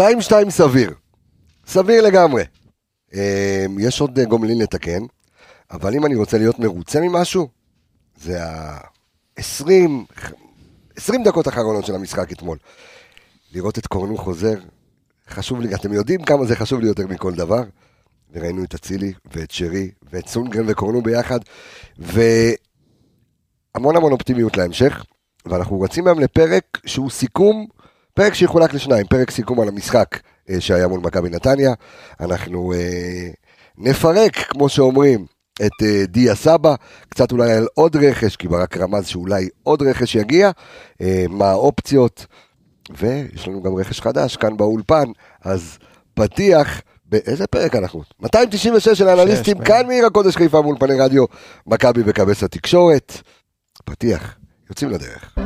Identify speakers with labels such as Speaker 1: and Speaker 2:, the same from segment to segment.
Speaker 1: 2-2 סביר. סביר לגמרי. אה, יש עוד אה, גומלין לתקן, אבל אם אני רוצה להיות מרוצה ממשהו, זה ה-20 20 דקות אחרונות של המשחק אתמול. לראות את קורנו חוזר, חשוב לי, אתם יודעים כמה זה חשוב לי יותר מכל דבר. וראינו את אצילי ואת שרי ואת סונגרן וקורנו ביחד, והמון המון אופטימיות להמשך, ואנחנו רצים היום לפרק שהוא סיכום, פרק שיחולק לשניים, פרק סיכום על המשחק אה, שהיה מול מכבי נתניה. אנחנו אה, נפרק, כמו שאומרים, את אה, דיה סבא, קצת אולי על עוד רכש, כי ברק רמז שאולי עוד רכש יגיע, אה, מה האופציות, ויש לנו גם רכש חדש כאן באולפן, אז פתיח. באיזה פרק אנחנו? 296 של האנליסטים, כאן מעיר הקודש חיפה מול פני רדיו, מכבי וכבש התקשורת. פתיח, יוצאים לדרך.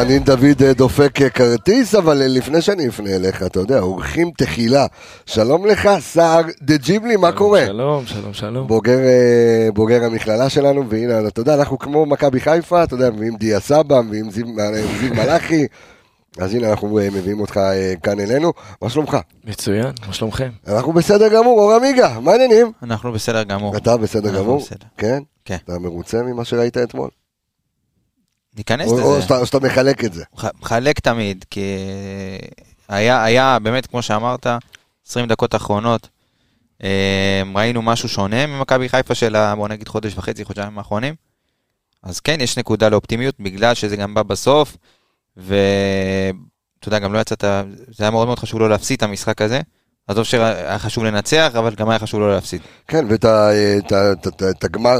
Speaker 1: אני דוד אה, דופק אה, כרטיס, אבל אה, לפני שאני אפנה אליך, אתה יודע, אורחים תחילה. שלום לך, סער דה ג'יבלי, מה קורה?
Speaker 2: שלום, שלום, שלום.
Speaker 1: בוגר, בוגר המכללה שלנו, והנה, אתה יודע, אנחנו כמו מכבי חיפה, אתה יודע, מביאים דיה סבא, מביאים זיו זיו מלאכי, אז הנה, אנחנו מביאים אותך כאן אלינו. מה שלומך?
Speaker 2: מצוין, מה שלומכם?
Speaker 1: אנחנו בסדר גמור, אור עמיגה, מה העניינים?
Speaker 3: אנחנו בסדר גמור.
Speaker 1: אתה בסדר גמור?
Speaker 3: בסדר.
Speaker 1: כן?
Speaker 3: כן.
Speaker 1: אתה מרוצה ממה שראית אתמול?
Speaker 3: ניכנס
Speaker 1: או- או
Speaker 3: לזה.
Speaker 1: שאתה- שאתה מחלק את זה?
Speaker 3: מחלק תמיד, כי היה, היה באמת, כמו שאמרת, 20 דקות אחרונות, אה, ראינו משהו שונה ממכבי חיפה של, בוא נגיד, חודש וחצי, חודשיים האחרונים. אז כן, יש נקודה לאופטימיות, בגלל שזה גם בא בסוף, ואתה יודע, גם לא יצאת, זה היה מאוד מאוד חשוב לא להפסיד את המשחק הזה. עזוב שהיה חשוב לנצח, אבל גם היה חשוב לא להפסיד.
Speaker 1: כן, ואת הגמר,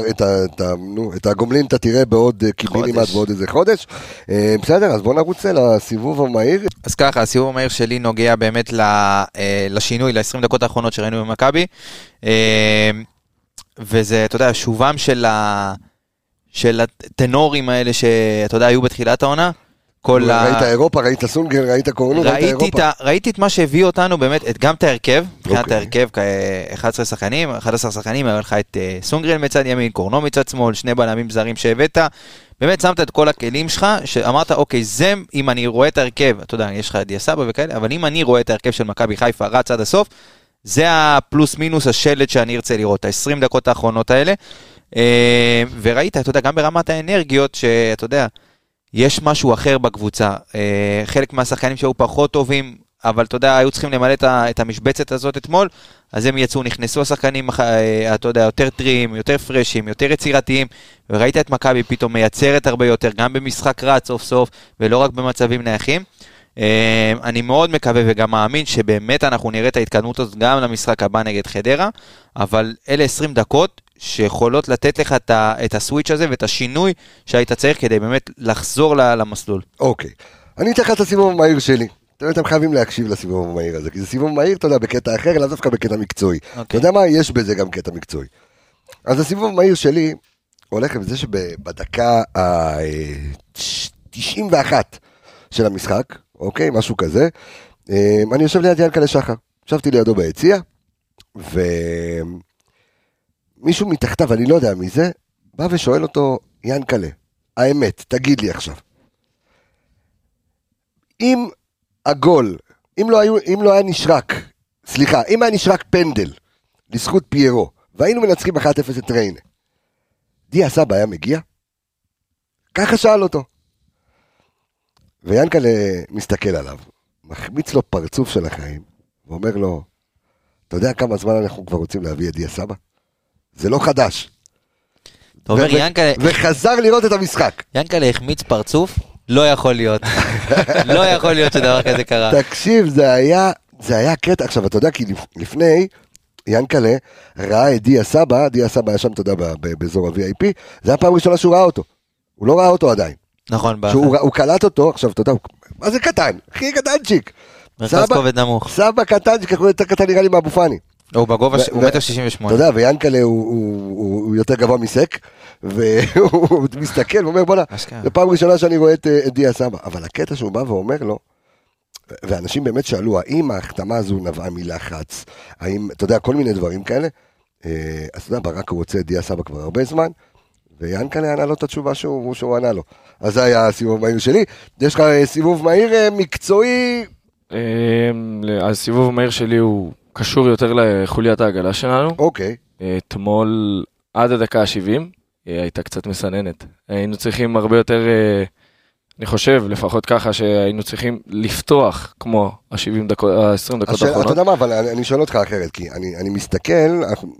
Speaker 1: את הגומלין אתה תראה בעוד אה, קיבינימט
Speaker 3: חודש.
Speaker 1: בעוד איזה חודש. אה, בסדר, אז בוא נרוץ לסיבוב המהיר.
Speaker 3: אז ככה, הסיבוב המהיר שלי נוגע באמת אה, לשינוי, ל-20 דקות האחרונות שראינו במכבי. וזה, אתה יודע, שובם של הטנורים האלה שאתה יודע, היו בתחילת העונה. כל ה...
Speaker 1: ראית אירופה, ראית סונגר, ראית קורנו, ראית אירופה.
Speaker 3: ראיתי את מה שהביא אותנו באמת, את, גם את ההרכב, מבחינת
Speaker 1: אוקיי.
Speaker 3: ההרכב, כ- 11 שחקנים, 11 שחקנים, היה לך את אה, סונגרן מצד ימין, קורנו מצד שמאל, שני בלמים זרים שהבאת, באמת שמת את כל הכלים שלך, שאמרת, אוקיי, זה, אם אני רואה את ההרכב, אתה יודע, יש לך את דיה סבא וכאלה, אבל אם אני רואה את ההרכב של מכבי חיפה רץ עד הסוף, זה הפלוס מינוס השלד שאני ארצה לראות, ה-20 דקות האחרונות האלה. אה, וראית, אתה יודע, גם ברמת האנרגיות, שאתה יודע, יש משהו אחר בקבוצה. אה, חלק מהשחקנים שהיו פחות טובים, אבל אתה יודע, היו צריכים למלא את המשבצת הזאת אתמול, אז הם יצאו, נכנסו השחקנים, אה, אתה יודע, יותר טריים, יותר פרשים, יותר יצירתיים, וראית את מכבי פתאום מייצרת הרבה יותר, גם במשחק רץ סוף סוף, ולא רק במצבים נייחים. אה, אני מאוד מקווה וגם מאמין שבאמת אנחנו נראה את ההתקדמות הזאת גם למשחק הבא נגד חדרה, אבל אלה 20 דקות שיכולות לתת לך את ה- את הסוויץ' הזה ואת השינוי שהיית צריך כדי באמת לחזור למסלול.
Speaker 1: אוקיי. אני אתן לך את הסיבוב המהיר שלי. אתם- אתם חייבים להקשיב לסיבוב המהיר הזה, כי זה סיבוב מהיר, אתה יודע, בקטע אחר, לאו דווקא בקטע מקצועי. אתה
Speaker 3: אוקיי.
Speaker 1: יודע מה? יש בזה גם קטע מקצועי. אז הסיבוב המהיר שלי הולך עם זה שבדקה ה-91 של המשחק, אוקיי? משהו כזה. אה, אני יושב ליד ינקלה שחר. ישבתי לידו ביציע, ומישהו מתחתיו, אני לא יודע מי זה, בא ושואל אותו, ינקלה, האמת, תגיד לי עכשיו. אם הגול, אם לא, היו, אם לא היה נשרק, סליחה, אם היה נשרק פנדל לזכות פיירו, והיינו מנצחים 1-0 את ריינה, דיה סבא היה מגיע? ככה שאל אותו. ויאנקלה מסתכל עליו, מחמיץ לו פרצוף של החיים, ואומר לו, אתה יודע כמה זמן אנחנו כבר רוצים להביא את דיה סבא? זה לא חדש.
Speaker 3: אתה אומר, ינקלה-
Speaker 1: וחזר לראות את המשחק.
Speaker 3: ינקלה החמיץ פרצוף, לא יכול להיות. לא יכול להיות שדבר כזה קרה.
Speaker 1: תקשיב, זה היה, זה היה קטע. עכשיו, אתה יודע, כי לפ- לפני, ינקלה ראה את דיה סבא, דיה סבא היה שם, אתה יודע, באזור ה-VIP, זה היה פעם ראשונה שהוא ראה אותו. הוא לא ראה אותו עדיין.
Speaker 3: נכון, ב-
Speaker 1: שהוא הוא קלט אותו, עכשיו, אתה יודע, מה זה קטן? הכי קטנצ'יק.
Speaker 3: מרכז כובד נמוך.
Speaker 1: סבא קטנצ'יק, הוא יותר קטן נראה לי מאבו-פאני.
Speaker 3: הוא בגובה, ש- הוא מטר שישים
Speaker 1: אתה
Speaker 3: ושמונה.
Speaker 1: יודע, ויאנקלה הוא- הוא הוא- הוא יותר גבוה מסק, והוא מסתכל ואומר, בואנה. זו פעם ראשונה שאני רואה את אה, את דיה סבא. אבל הקטע שהוא בא ואומר לו, ואנשים באמת שאלו, האם ההחתמה הזו נבעה מלחץ? האם, אתה יודע, כל מיני דברים כאלה. אה, אז אתה יודע, ברק הוא רוצה את דיה סבא כבר הרבה זמן, ויאנקלה ענה לו את התשובה שהוא שהוא ענה לו. אז זה היה הסיבוב מהיר שלי. יש לך אה, סיבוב מהיר מקצועי,
Speaker 2: הסיבוב המהיר שלי הוא קשור יותר לחוליית העגלה שלנו.
Speaker 1: אוקיי.
Speaker 2: אתמול עד הדקה ה-70 הייתה קצת מסננת. היינו צריכים הרבה יותר, אה, אני חושב, לפחות ככה, שהיינו צריכים לפתוח כמו ה-70 דקות, ה-20 דקות
Speaker 1: השאלה- אתה
Speaker 2: האחרונות.
Speaker 1: יודע מה, אבל אני, אני שואל אותך אחרת, כי אני, אני מסתכל, אנחנו,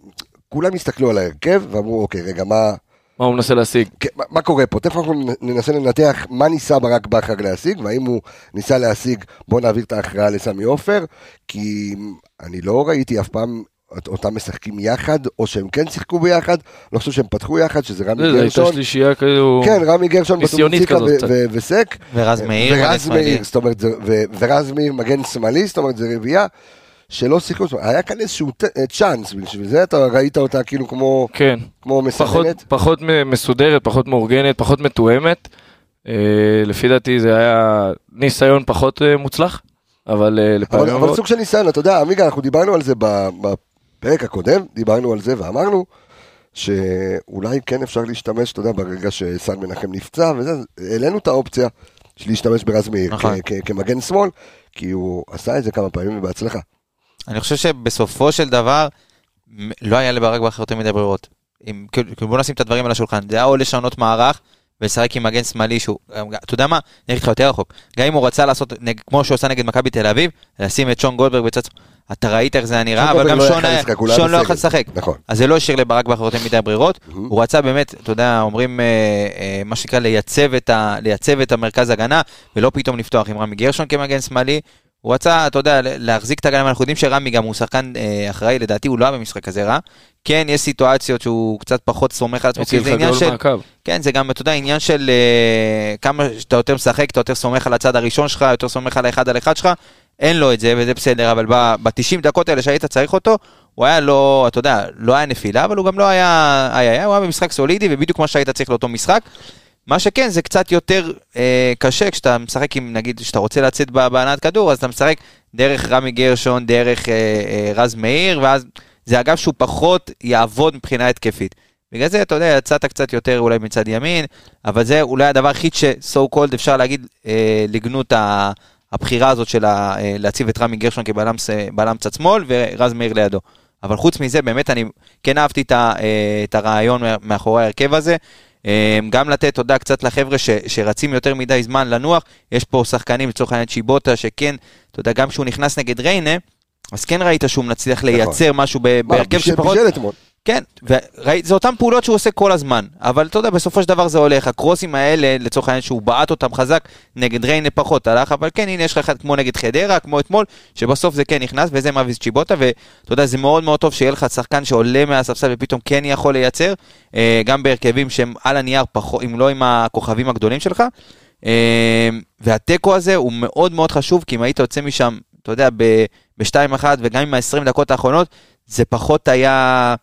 Speaker 1: כולם הסתכלו על ההרכב ואמרו, אוקיי, רגע, מה,
Speaker 2: מה הוא מנסה להשיג?
Speaker 1: כן, מה, מה קורה פה? תכף אנחנו ננסה לנתח מה ניסה ברק בכר להשיג, והאם הוא ניסה להשיג, בוא נעביר את ההכרעה לסמי עופר, כי אני לא ראיתי אף פעם אותם משחקים יחד, או שהם כן שיחקו ביחד, לא חושב שהם פתחו יחד, שזה רמי
Speaker 2: זה הייתה
Speaker 1: גרשון.
Speaker 2: שלישייה כאילו...
Speaker 1: כן, רמי גרשון,
Speaker 2: ניסיונית כזאת
Speaker 1: וסק.
Speaker 3: ורז מאיר, מגן
Speaker 1: ורז
Speaker 3: שמאלי.
Speaker 1: מאיר, זאת אומרת, ורז מאיר מגן שמאלי, זאת אומרת, זה רביעייה שלא שיחקו, היה כאן איזשהו ט- אה, צ'אנס, בשביל זה אתה ראית אותה כאילו כמו
Speaker 2: כן,
Speaker 1: כמו
Speaker 2: פחות,
Speaker 1: מסננת.
Speaker 2: פחות מ- מסודרת, פחות מאורגנת, פחות מתואמת. אה, לפי דעתי זה היה ניסיון פחות אה, מוצלח, אבל אה,
Speaker 1: אבל,
Speaker 2: לפעמים
Speaker 1: אבל סוג של ניסיון, אתה יודע, עמיגה, אנחנו דיברנו על זה בפרק הקודם, דיברנו על זה ואמרנו שאולי כן אפשר להשתמש, אתה יודע, ברגע שסן מנחם נפצע וזה, העלינו את האופציה של להשתמש ברז מאיר
Speaker 3: נכון.
Speaker 1: כמגן שמאל, כי הוא עשה את זה כמה פעמים ובהצלחה.
Speaker 3: אני חושב שבסופו של דבר, לא היה לברק בכר יותר מדי ברירות. אם- כאילו, כאילו, בוא נשים את הדברים על השולחן. זה היה או לשנות מערך ולשחק עם מגן שמאלי שהוא, אתה יודע מה, אני אגיד לך יותר רחוק. גם אם הוא רצה לעשות, נג- כמו שהוא עשה נגד מכבי תל אביב, לשים את שון גולדברג בצד, אתה ראית איך זה היה נראה, אבל גם
Speaker 1: לא
Speaker 3: שון
Speaker 1: לא
Speaker 3: שון לא יכול. לשחק.
Speaker 1: נכון.
Speaker 3: אז זה לא השאיר לברק בכר יותר מדי ברירות,
Speaker 1: Mhm.
Speaker 3: הוא רצה באמת, אתה יודע, אומרים, אה, אה, מה שנקרא, לייצב את, ה, לייצב את המרכז הגנה, ולא פתאום לפתוח עם רמי גרשון כמגן שמאלי. הוא רצה, אתה יודע, להחזיק את ההגנה, אנחנו יודעים שרמי גם הוא שחקן אה, אחראי, לדעתי הוא לא היה במשחק הזה רע. כן, יש סיטואציות שהוא קצת פחות סומך על עצמו, כי זה עניין של...
Speaker 2: מהקו.
Speaker 3: כן, זה גם, אתה יודע, עניין של אה, כמה שאתה יותר משחק, אתה יותר סומך על הצד הראשון שלך, יותר סומך על האחד על אחד שלך, אין לו את זה, וזה בסדר, אבל ב-90 דקות האלה שהיית צריך אותו, הוא היה לא, אתה יודע, לא היה נפילה, אבל הוא גם לא היה, היה, היה, הוא היה במשחק סולידי, ובדיוק מה שהיית צריך לאותו משחק. מה שכן, זה קצת יותר אה, קשה כשאתה משחק עם, נגיד, כשאתה רוצה לצאת בהנעת כדור, אז אתה משחק דרך רמי גרשון, דרך אה, אה, רז מאיר, ואז זה אגב שהוא פחות יעבוד מבחינה התקפית. בגלל זה, אתה יודע, יצאת קצת יותר אולי מצד ימין, אבל זה אולי הדבר היחיד ש-so called אפשר להגיד, אה, לגנות ה- הבחירה הזאת של ה- אה, להציב את רמי גרשון כבלם צד שמאל ורז מאיר לידו. אבל חוץ מזה, באמת אני כן אהבתי את, אה, הרעיון מאחורי ההרכב הזה. אה, גם לתת, יודע, קצת לחבר'ה ש, שרצים יותר מדי זמן לנוח. יש פה שחקנים, לצורך העניין צ'יבוטה, שכן, אתה יודע, גם כשהוא נכנס נגד ריינה, אז כן ראית שהוא מצליח לייצר משהו בהרכב שפחות...
Speaker 1: בישל אתמול.
Speaker 3: כן, וראית, זה אותן פעולות שהוא עושה כל הזמן, אבל אתה יודע, בסופו של דבר זה הולך, הקרוסים האלה, לצורך העניין שהוא בעט אותם חזק, נגד ריינה פחות הלך, אבל כן, הנה יש לך אחד כמו נגד חדרה, כמו אתמול, שבסוף זה כן נכנס, וזה מאביס צ'יבוטה, ואתה יודע, זה מאוד מאוד טוב שיהיה לך שחקן שעולה מהספסל ופתאום כן יכול לייצר, אה, גם בהרכבים שהם על הנייר פחות, אם לא עם הכוכבים הגדולים שלך, אה, והתיקו הזה הוא מאוד מאוד חשוב, כי אם היית יוצא משם, אתה יודע, ב-2-1 וגם עם ה-20 דקות האחרונות, זה פחות היה...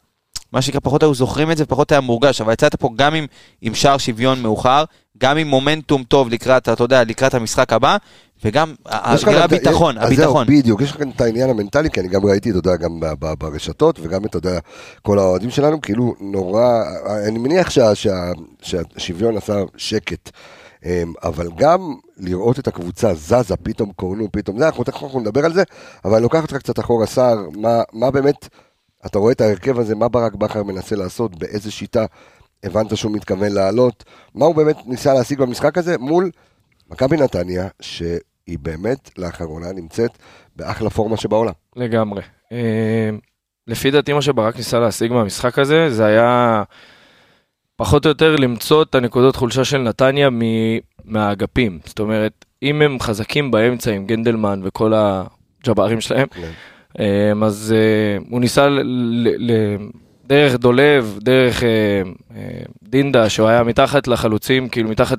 Speaker 3: מה שנקרא, פחות היו זוכרים את זה, פחות היה מורגש, אבל יצאת פה גם עם, עם שער שוויון מאוחר, גם עם מומנטום טוב לקראת, אתה יודע, לקראת המשחק הבא, וגם בגלל
Speaker 1: גם-
Speaker 3: הביטחון,
Speaker 1: אז זהו,
Speaker 3: הביטחון.
Speaker 1: בדיוק, יש לך כאן את העניין המנטלי, כי אני גם ראיתי, אתה יודע, גם ברשתות, וגם, אתה יודע, כל האוהדים שלנו, כאילו, נורא, אני מניח שה- שה- שהשוויון עשה שקט. אמ, אבל גם לראות את הקבוצה זזה, פתאום קורנו, פתאום זה, אנחנו תכף אנחנו נדבר על זה, אבל אני לוקח אותך קצת אחורה, סער, מה, מה באמת, אתה רואה את ההרכב הזה, מה ברק בכר מנסה לעשות, באיזה שיטה הבנת שהוא מתכוון לעלות, מה הוא באמת ניסה להשיג במשחק הזה מול מכבי נתניה, שהיא באמת לאחרונה נמצאת באחלה פורמה שבעולם.
Speaker 2: לגמרי. אה, לפי דעתי מה שברק ניסה להשיג מהמשחק הזה, זה היה פחות או יותר למצוא את הנקודות חולשה של נתניה מ- מהאגפים. זאת אומרת, אם הם חזקים באמצע עם גנדלמן וכל הג'בארים שלהם,
Speaker 1: כן.
Speaker 2: אמ, אז אה, הוא ניסה דרך דולב, דרך אה, אה, דינדה, שהוא היה מתחת לחלוצים, כאילו מתחת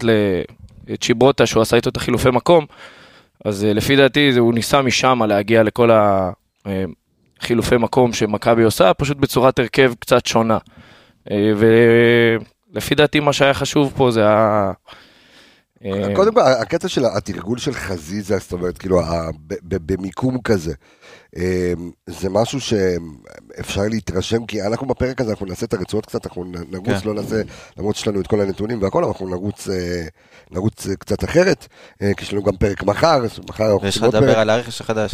Speaker 2: לצ'יבוטה, שהוא עשה איתו את החילופי מקום, אז לפי דעתי הוא ניסה משם להגיע לכל החילופי מקום שמכבי עושה, פשוט בצורת הרכב קצת שונה. ולפי דעתי מה שהיה חשוב פה זה ה...
Speaker 1: קודם כל, הקטע של התרגול של חזיזה, זאת אומרת, כאילו, במיקום כזה, זה משהו שאפשר להתרשם, כי אנחנו בפרק הזה, אנחנו נעשה את הרצועות קצת, אנחנו נרוץ,
Speaker 3: כן.
Speaker 1: לא נעשה, למרות שיש לנו את כל הנתונים והכל, אנחנו נרוץ, אה, נרוץ אה, קצת אחרת, אה, כי יש לנו גם פרק מחר, מחר אנחנו
Speaker 3: ויש לך לדבר על הרכש החדש.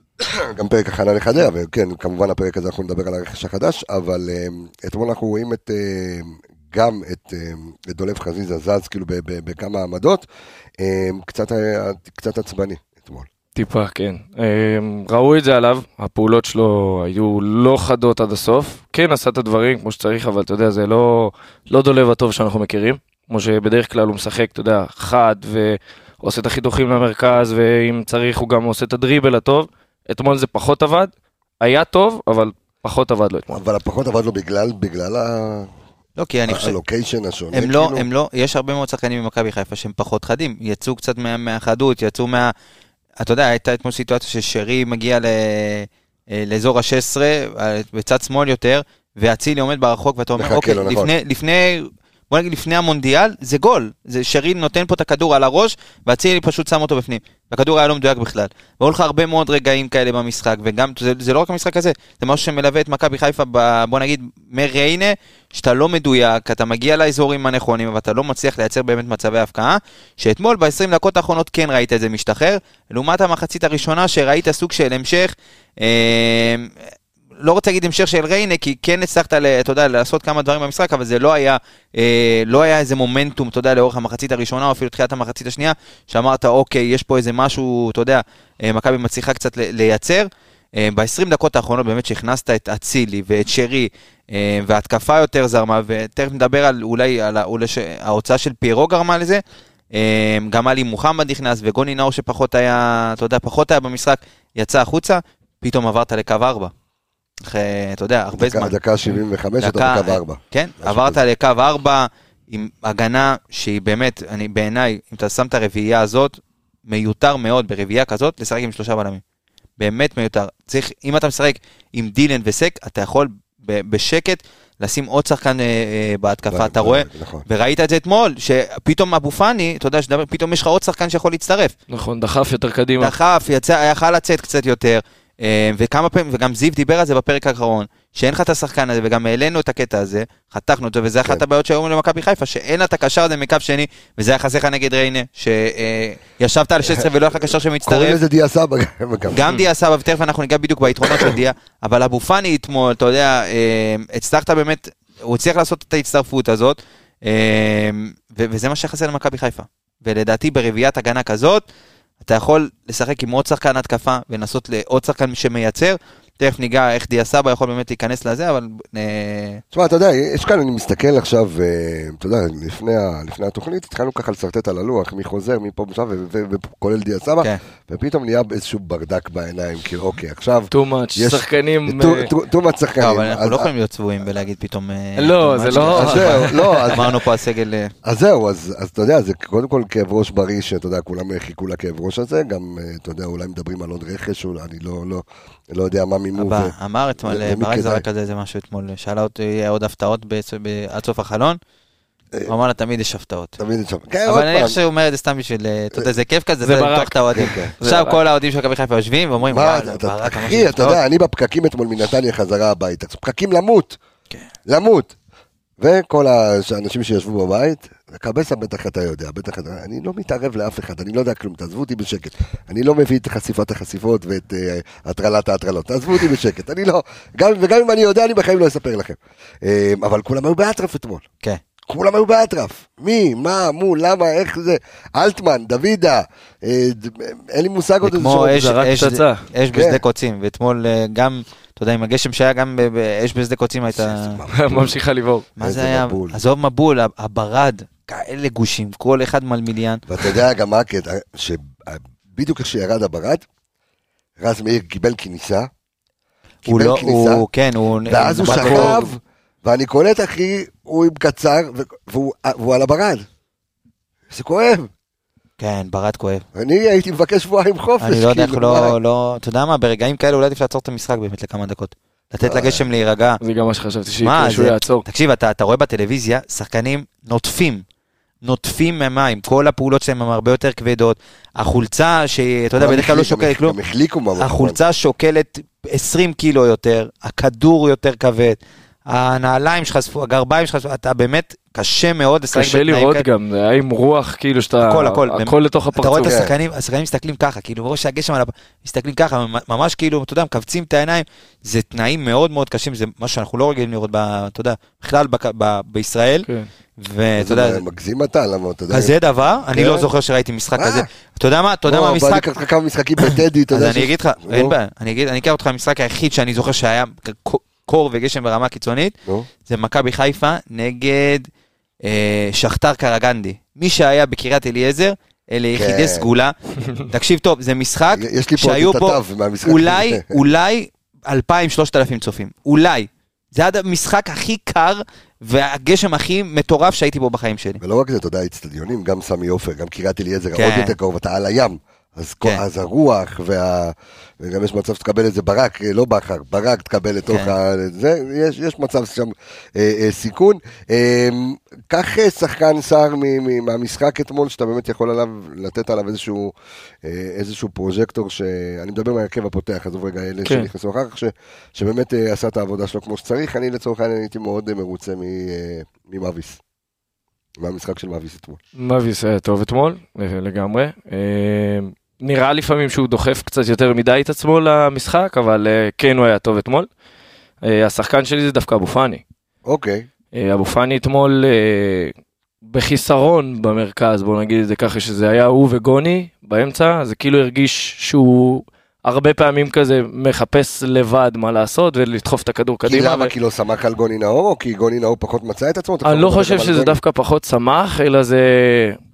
Speaker 1: גם פרק הכנה לחדרה, וכן, כמובן הפרק הזה אנחנו נדבר על הרכש החדש, אבל אתמול אנחנו רואים את, גם את, את דולב חזיזה זז כאילו בכמה עמדות, קצת, קצת עצבני אתמול.
Speaker 2: טיפה, כן. אמ, ראו את זה עליו, הפעולות שלו היו לא חדות עד הסוף. כן עשה את הדברים כמו שצריך, אבל אתה יודע, זה לא, לא דולב הטוב שאנחנו מכירים. כמו שבדרך כלל הוא משחק, אתה יודע, חד, ועושה את החיתוכים למרכז, ואם צריך הוא גם עושה את הדריבל הטוב. אתמול זה פחות עבד, היה טוב, אבל פחות עבד לו אתמול.
Speaker 1: אבל הפחות עבד לו בגלל, בגלל ה-
Speaker 3: לא, כי אני חושב...
Speaker 1: הלוקיישן השונה.
Speaker 3: הם לא,
Speaker 1: כאילו.
Speaker 3: הם לא, יש הרבה מאוד שחקנים במכבי חיפה שהם פחות חדים, יצאו קצת מה- מהחדות, יצאו מה... אתה יודע, הייתה אתמול סיטואציה ששרי מגיע ל... אה, לאזור ה-16, בצד שמאל יותר, ואצילי עומד ברחוק, ואתה אומר, אוקיי,
Speaker 1: נכון.
Speaker 3: לפני, לפני, בוא נגיד לפני המונדיאל, זה גול. זה שרי נותן פה את הכדור על הראש, ואצילי פשוט שם אותו בפנים. והכדור היה לא מדויק בכלל. והיו לך הרבה מאוד רגעים כאלה במשחק, וגם, זה, זה לא רק המשחק הזה, זה משהו שמלווה את מכבי חיפה, ב, בוא נגיד, מריינה, שאתה לא מדויק, אתה מגיע לאזורים הנכונים, אבל אתה לא מצליח לייצר באמת מצבי הפקעה, שאתמול ב-20 דקות האחרונות כן ראית את זה משתחרר, לעומת המחצית הראשונה שראית סוג של המשך, אה, לא רוצה להגיד המשך של ריינה, כי כן הצלחת, אתה יודע, לעשות כמה דברים במשחק, אבל זה לא היה, אה, לא היה איזה מומנטום, אתה יודע, לאורך המחצית הראשונה, או אפילו תחילת המחצית השנייה, שאמרת, אוקיי, יש פה איזה משהו, אתה יודע, אה, מכבי מצליחה קצת לייצר. אה, ב-20 דקות האחרונות באמת שהכנסת את אצילי ואת שרי, אה, והתקפה יותר זרמה, ותכף נדבר על אולי, על אולי ההוצאה של פיירו גרמה לזה. גם עלי מוחמד נכנס, וגוני נאור שפחות היה, אתה יודע, פחות היה במשחק, יצא החוצה, פתאום עברת לקו 4. אחרי, אתה יודע, הרבה
Speaker 1: דקה-
Speaker 3: זמן.
Speaker 1: דקה 75, אתה
Speaker 3: דקה-
Speaker 1: בקו 4.
Speaker 3: כן, עברת
Speaker 1: כזה.
Speaker 3: לקו 4 עם הגנה שהיא באמת, אני בעיניי, אם אתה שם את הרביעייה הזאת, מיותר מאוד ברביעייה כזאת לשחק עם שלושה בלמים. באמת מיותר. צריך, אם אתה משחק עם דילן וסק, אתה יכול ב- בשקט לשים עוד שחקן אה, אה, בהתקפה, אתה רואה?
Speaker 1: נכון.
Speaker 3: וראית את זה אתמול, שפתאום אבו פאני, אתה יודע, שדבר, פתאום יש לך עוד שחקן שיכול להצטרף.
Speaker 2: נכון, דחף יותר קדימה.
Speaker 3: דחף, יצא, יכל לצאת קצת יותר, וכמה פעמים, וגם זיו דיבר על זה בפרק האחרון, שאין לך את השחקן הזה, וגם העלינו את הקטע הזה, חתכנו אותו, וזה אחת
Speaker 1: כן.
Speaker 3: הבעיות שהיו למכבי חיפה, שאין לה את הקשר הזה מקו שני, וזה היה חסר לך נגד ריינה, שישבת על 16 ולא היה לך קשר
Speaker 1: קוראים
Speaker 3: שמצטרף.
Speaker 1: לזה דיה סבא גם.
Speaker 3: גם דיה סבא, ותכף אנחנו ניגע בדיוק ביתרונות של דיה, אבל אבו פאני אתמול, אתה יודע, אה, הצלחת באמת, הוא הצליח לעשות את ההצטרפות הזאת, אה, וזה מה שחסר למכבי חיפה. ולדעתי ברביעיית הגנה כזאת, אתה יכול לשחק עם עוד שחקן התקפה ולנסות לעוד שחקן שמייצר. תכף ניגע איך דיה סבא יכול באמת להיכנס לזה, אבל אה,
Speaker 1: תשמע, אתה יודע, יש כאן, אני מסתכל עכשיו, אה, אתה יודע, לפני לפני התוכנית, התחלנו ככה לשרטט על הלוח, מי חוזר, מי פה ושם, וכולל דיה סבא,
Speaker 3: כן.
Speaker 1: ופתאום נהיה איזשהו ברדק בעיניים, כאילו, אוקיי, עכשיו,
Speaker 2: too much,
Speaker 1: יש-
Speaker 2: שחקנים...
Speaker 1: טו-
Speaker 2: אה,
Speaker 1: טומאת שחקנים.
Speaker 3: לא, אבל אנחנו
Speaker 1: אז-
Speaker 3: לא יכולים להיות צבועים ולהגיד פתאום...
Speaker 2: לא, זה לא-
Speaker 1: אז זהו, לא, אז-
Speaker 3: אמרנו פה על סגל... אה,
Speaker 1: אז זהו, אז אתה יודע, זה קודם כל כאב ראש בריא, שאתה יודע, כולם חיכו לכאב ראש הזה, גם, אתה יודע, אולי מדברים על עוד רכש, אני לא- לא יודע מה מימו.
Speaker 3: הבא,
Speaker 1: ו-
Speaker 3: אמר אתמול, ברק? זרק על זה איזה משהו אתמול, שאלה אותי, יהיה עוד הפתעות עד סוף החלון? הוא אמר לה, תמיד יש הפתעות.
Speaker 1: תמיד יש שם. כן,
Speaker 3: אבל אני. חושב שהוא אומר את זה סתם בשביל, אה, אתה יודע, זה כיף כזה,
Speaker 2: זה
Speaker 3: זה
Speaker 2: ברק.
Speaker 3: למתוח את האוהדים.
Speaker 1: כן, כן.
Speaker 3: עכשיו כל האוהדים של מכבי חיפה יושבים ואומרים,
Speaker 1: מה,
Speaker 3: וואלה,
Speaker 1: אתה-
Speaker 3: ברק אמר
Speaker 1: אחי, אתה
Speaker 3: הפתעות.
Speaker 1: יודע, אני בפקקים אתמול מנתניה חזרה הביתה. פקקים למות. למות. וכל האנשים שישבו בבית, קבסה בטח אתה יודע, בטח אתה, אני לא מתערב לאף אחד, אני לא יודע כלום, תעזבו אותי בשקט. אני לא מביא את חשיפת החשיפות ואת אה, הטרלת ההטרלות, תעזבו אותי בשקט, אני לא, גם, וגם אם אני יודע, אני בחיים לא אספר לכם. אה, אבל כולם היו באטרף אתמול.
Speaker 3: כן.
Speaker 1: כולם היו באטרף. מי, מה, מו, למה, איך זה, אלטמן, דוידה, אה, ד- אין לי מושג עוד
Speaker 3: זה
Speaker 1: איזה
Speaker 3: כמו
Speaker 1: שם.
Speaker 3: אש-
Speaker 2: זרק
Speaker 3: אש-
Speaker 2: פצצה.
Speaker 3: אש
Speaker 1: כן.
Speaker 3: בשדה קוצים, ואתמול אה, גם, אתה יודע, עם הגשם שהיה גם באש בשדה קוצים הייתה...
Speaker 2: ממשיכה לבעור.
Speaker 3: מה זה היה? עזוב מבול, הברד, כאלה גושים, כל אחד מלמיליאן.
Speaker 1: ואתה יודע גם מה הקטע, שבדיוק איך שירד הברד, רז מאיר קיבל כניסה,
Speaker 3: הוא
Speaker 1: קיבל
Speaker 3: לא,
Speaker 1: כניסה,
Speaker 3: הוא, כן, הוא...
Speaker 1: ואז הוא שכב,
Speaker 3: קרוב.
Speaker 1: ואני קולט אחי, הוא עם קצר, ו- והוא והוא על הברד. זה כואב.
Speaker 3: כן, ברד כואב.
Speaker 1: אני הייתי מבקש שבועיים חופש.
Speaker 3: אני לא יודע איך
Speaker 1: כאילו?
Speaker 3: לא, לא, אתה יודע מה, ברגעים כאלה אולי עדיף לעצור את המשחק באמת לכמה דקות. לתת
Speaker 1: אה.
Speaker 3: לגשם להירגע.
Speaker 2: זה גם מה שחשבתי שיקרה, שהוא יעצור.
Speaker 3: תקשיב, אתה, אתה רואה בטלוויזיה, שחקנים נוטפים. נוטפים ממים, כל הפעולות שלהם הן הרבה יותר כבדות. החולצה, שאתה יודע, בדרך כלל לא שוקלת כלום. החולצה שוקלת 20 קילו יותר, הכדור יותר כבד, הנעליים שלך, ספו- הגרביים שלך, אתה באמת, קשה מאוד לשחק
Speaker 2: קשה
Speaker 3: בתנאים
Speaker 2: לראות
Speaker 3: כאלה.
Speaker 2: גם, זה היה עם רוח, כאילו שאתה...
Speaker 3: הכל, הכל.
Speaker 2: הכל לתוך
Speaker 3: אתה רואה את
Speaker 2: הפרצוף.
Speaker 3: השחקנים, השחקנים מסתכלים ככה, כאילו, בראש שהגשם על הפ... מסתכלים ככה, ממש כאילו, אתה יודע, מכווצים את העיניים, זה תנאים מאוד מאוד קשים, זה מה שאנחנו לא רגילים לראות, אתה יודע, בכלל בישראל,
Speaker 2: כן.
Speaker 3: ואתה יודע,
Speaker 1: זה מגזים אתה, למה אתה יודע.
Speaker 3: כזה דבר, אני
Speaker 1: כן.
Speaker 3: לא זוכר שראיתי משחק
Speaker 1: אה.
Speaker 3: כזה. אתה יודע מה, אתה יודע
Speaker 1: בוא,
Speaker 3: מה
Speaker 1: בוא, אני
Speaker 3: המשחק,
Speaker 1: אקח כמה משחקים בטדי, אתה
Speaker 3: אז
Speaker 1: יודע.
Speaker 3: אני
Speaker 1: ש-
Speaker 3: אגיד לך, אין בעיה, אני אני אקח אותך למשחק היחיד שאני זוכר שהיה קור וגשם ברמה קיצונית. זה מכבי חיפה נגד אה, שכתר קרגנדי. מי שהיה בקריית אליעזר, אלה
Speaker 1: כן.
Speaker 3: יחידי סגולה. תקשיב טוב, זה משחק שהיו פה. אולי, אולי 2,000-3,000 צופים. אולי. זה היה המשחק הכי קר והגשם הכי מטורף שהייתי בו בחיים שלי.
Speaker 1: ולא רק זה, אתה יודע, האצטדיונים, גם סמי עופר, גם קריית אליעזר,
Speaker 3: כן.
Speaker 1: עוד יותר קרוב, אתה על הים. אז, כל,
Speaker 3: כן.
Speaker 1: אז הרוח, וה... וגם יש מצב שתקבל איזה ברק, אה, לא בכר, ברק תקבל לתוך
Speaker 3: כן.
Speaker 1: ה... זה, יש, יש מצב שם אה, אה, סיכון. אה, קח אה, שחקן שר מהמשחק אתמול, שאתה באמת יכול עליו, לתת עליו איזשהו, אה, איזשהו פרוז'קטור, שאני מדבר מהרכב הפותח, עזוב רגע אלה
Speaker 2: כן.
Speaker 1: שנכנסו אחר כך, ש, שבאמת אה, עשה את העבודה שלו כמו שצריך. אני לצורך העניין הייתי מאוד אה, מרוצה מ, אה, ממאביס. מהמשחק של מאביס אתמול.
Speaker 2: מאביס היה טוב אתמול, לגמרי. אה, נראה לפעמים שהוא דוחף קצת יותר מדי את עצמו למשחק, אבל אה, כן הוא היה טוב אתמול. אה, השחקן שלי זה דווקא אבו פאני.
Speaker 1: אוקיי.
Speaker 2: אה, אבו פאני אתמול בחיסרון במרכז, בוא נגיד את זה ככה, שזה היה הוא וגוני באמצע, זה כאילו הרגיש שהוא הרבה פעמים כזה מחפש לבד מה לעשות ולדחוף את הכדור
Speaker 1: כי
Speaker 2: קדימה.
Speaker 1: למה?
Speaker 2: ו-
Speaker 1: כי לא סמך על גוני נאור, או כי גוני נאור פחות מצא את עצמו?
Speaker 2: אני לא חושב שזה
Speaker 1: גוני.
Speaker 2: דווקא פחות צמח, אלא זה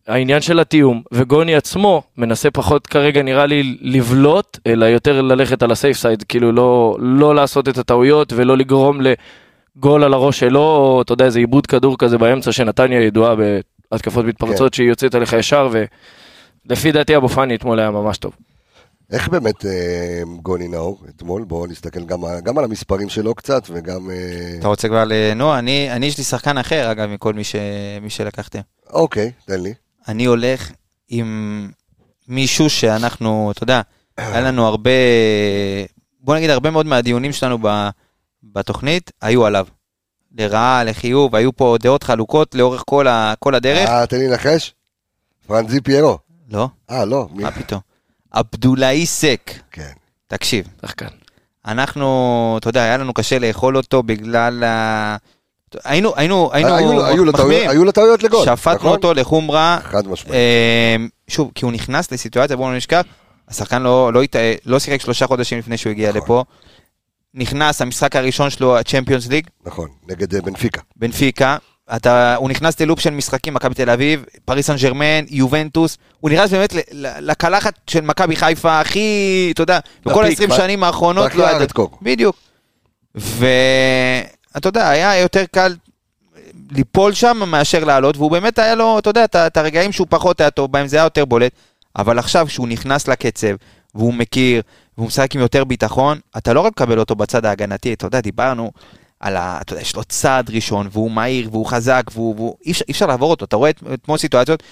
Speaker 2: העניין של התיאום, וגוני עצמו מנסה פחות כרגע נראה לי לבלוט, אלא יותר ללכת על הסייף סייד, כאילו לא, לא לעשות את הטעויות ולא לגרום לגול על הראש שלו, או אתה יודע, איזה עיבוד כדור כזה באמצע שנתניה ידועה בהתקפות מתפרצות שהיא יוצאת עליך ישר, ולפי דעתי אבו פאני אתמול היה ממש טוב.
Speaker 1: איך באמת אה, גוני נאור אתמול? בואו נסתכל גם, גם על המספרים שלו קצת, וגם... אה,
Speaker 3: אתה רוצה כבר לנוע? אני, אני יש לי שחקן אחר, אגב, מכל מי, ש... מי שלקחתם.
Speaker 1: אוקיי, תן לי.
Speaker 3: אני הולך עם מישהו שאנחנו, אתה יודע, היה לנו הרבה, בוא נגיד הרבה מאוד מהדיונים שלנו ב, בתוכנית, היו עליו. לרעה, לחיוב, היו פה דעות חלוקות לאורך כל, ה, כל הדרך.
Speaker 1: אה, תן לי לנחש. פרנזי פיירו.
Speaker 3: לא,
Speaker 1: אה, לא. מי?
Speaker 3: מה פתאום. עבדולאי סק,
Speaker 1: כן.
Speaker 3: תקשיב,
Speaker 2: שחקן.
Speaker 3: אנחנו, אתה יודע, היה לנו קשה לאכול אותו בגלל ה... היינו, היינו, היינו
Speaker 1: היו היו
Speaker 3: מחמיאים.
Speaker 1: היו לו טעויות לגול.
Speaker 3: שפטנו
Speaker 1: נכון?
Speaker 3: אותו לחומרה,
Speaker 1: חד משמעית.
Speaker 3: אה, שוב, כי הוא נכנס לסיטואציה, בואו נשכח, השחקן לא, לא, הת- לא שיחק שלושה חודשים לפני שהוא הגיע
Speaker 1: נכון.
Speaker 3: לפה. נכנס, המשחק הראשון שלו, ה-Champions League,
Speaker 1: נכון, נגד אה, בנפיקה.
Speaker 3: בנפיקה. אתה, הוא נכנס ללופ של משחקים, מכבי תל אביב, פריס סן ג'רמן, יובנטוס, הוא נכנס באמת לקלחת של מכבי חיפה הכי, אתה יודע, בכל
Speaker 1: לפיק,
Speaker 3: ה-20
Speaker 1: ב-
Speaker 3: שנים האחרונות לא היה...
Speaker 1: לארץ קודם.
Speaker 3: ואתה יודע, היה יותר קל ליפול שם מאשר לעלות, והוא באמת היה לו, אתה יודע, את את הרגעים שהוא פחות היה טוב בהם, זה היה יותר בולט, אבל עכשיו כשהוא נכנס לקצב, והוא מכיר, והוא משחק עם יותר ביטחון, אתה לא רק מקבל אותו בצד ההגנתי, אתה יודע, דיברנו על ה... אתה יודע, יש לו צעד ראשון, והוא מהיר, והוא חזק, והוא... והוא אי, אפשר, אי אפשר לעבור אותו, אתה רואה את- אתמול סיטואציות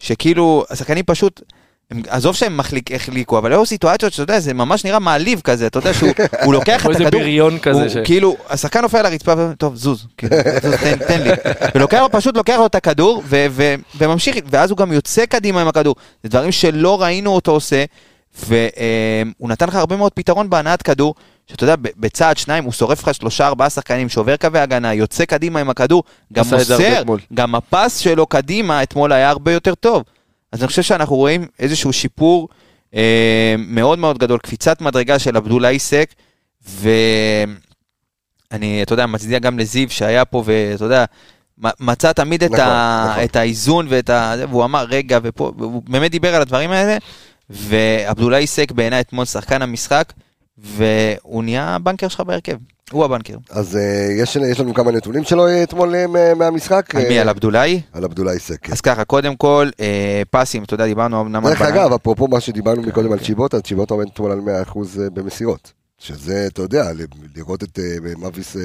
Speaker 3: שכאילו, השחקנים פשוט... הם, עזוב שהם מחליק, החליקו, אבל היו סיטואציות שאתה יודע, זה ממש נראה מעליב כזה, אתה יודע שהוא הוא לוקח את
Speaker 2: איזה
Speaker 3: הכדור,
Speaker 2: בריון כזה ש-
Speaker 3: כאילו, השחקן נופל על הרצפה, טוב, זוז, כאילו, זוז, תן, תן לי. ולוקח לו, פשוט לוקח לו את הכדור, ו- ו- וממשיך, ואז הוא גם יוצא קדימה עם הכדור. זה דברים שלא ראינו אותו עושה, והוא נתן לך הרבה מאוד פתרון בהנעת כדור, שאתה יודע, בצעד שניים הוא שורף לך שלושה ארבעה שחקנים, שובר קווי הגנה, יוצא קדימה עם הכדור, גם מוסר. גם הפס שלו קדימה אתמול היה הרבה יותר טוב. אז אני חושב שאנחנו רואים איזשהו שיפור אה, מאוד מאוד גדול, קפיצת מדרגה של עבדולה איסק, ואני, אתה יודע, מצדיע גם לזיו שהיה פה, ואתה יודע, מצא תמיד את,
Speaker 1: נכון,
Speaker 3: ה...
Speaker 1: נכון.
Speaker 3: את האיזון ואת ה... והוא אמר רגע ופה, והוא באמת דיבר על הדברים האלה, ועבדולה איסק בעיניי אתמול שחקן המשחק, והוא נהיה הבנקר שלך בהרכב, הוא הבנקר.
Speaker 1: אז אה, יש יש לנו כמה נתונים שלו אתמול אה, מה- מהמשחק.
Speaker 3: על מי?
Speaker 1: אה,
Speaker 3: על עבדולאי?
Speaker 1: על עבדולה איסק.
Speaker 3: אז ככה, קודם כל, פסים, אתה יודע, דיברנו אמנם על
Speaker 1: דרך. אגב, אפרופו מה שדיברנו מקודם על
Speaker 3: כן.
Speaker 1: צ'יבוטה, צ'יבוטה עומד אתמול על 100% במסירות. שזה, אתה יודע, לראות את אה,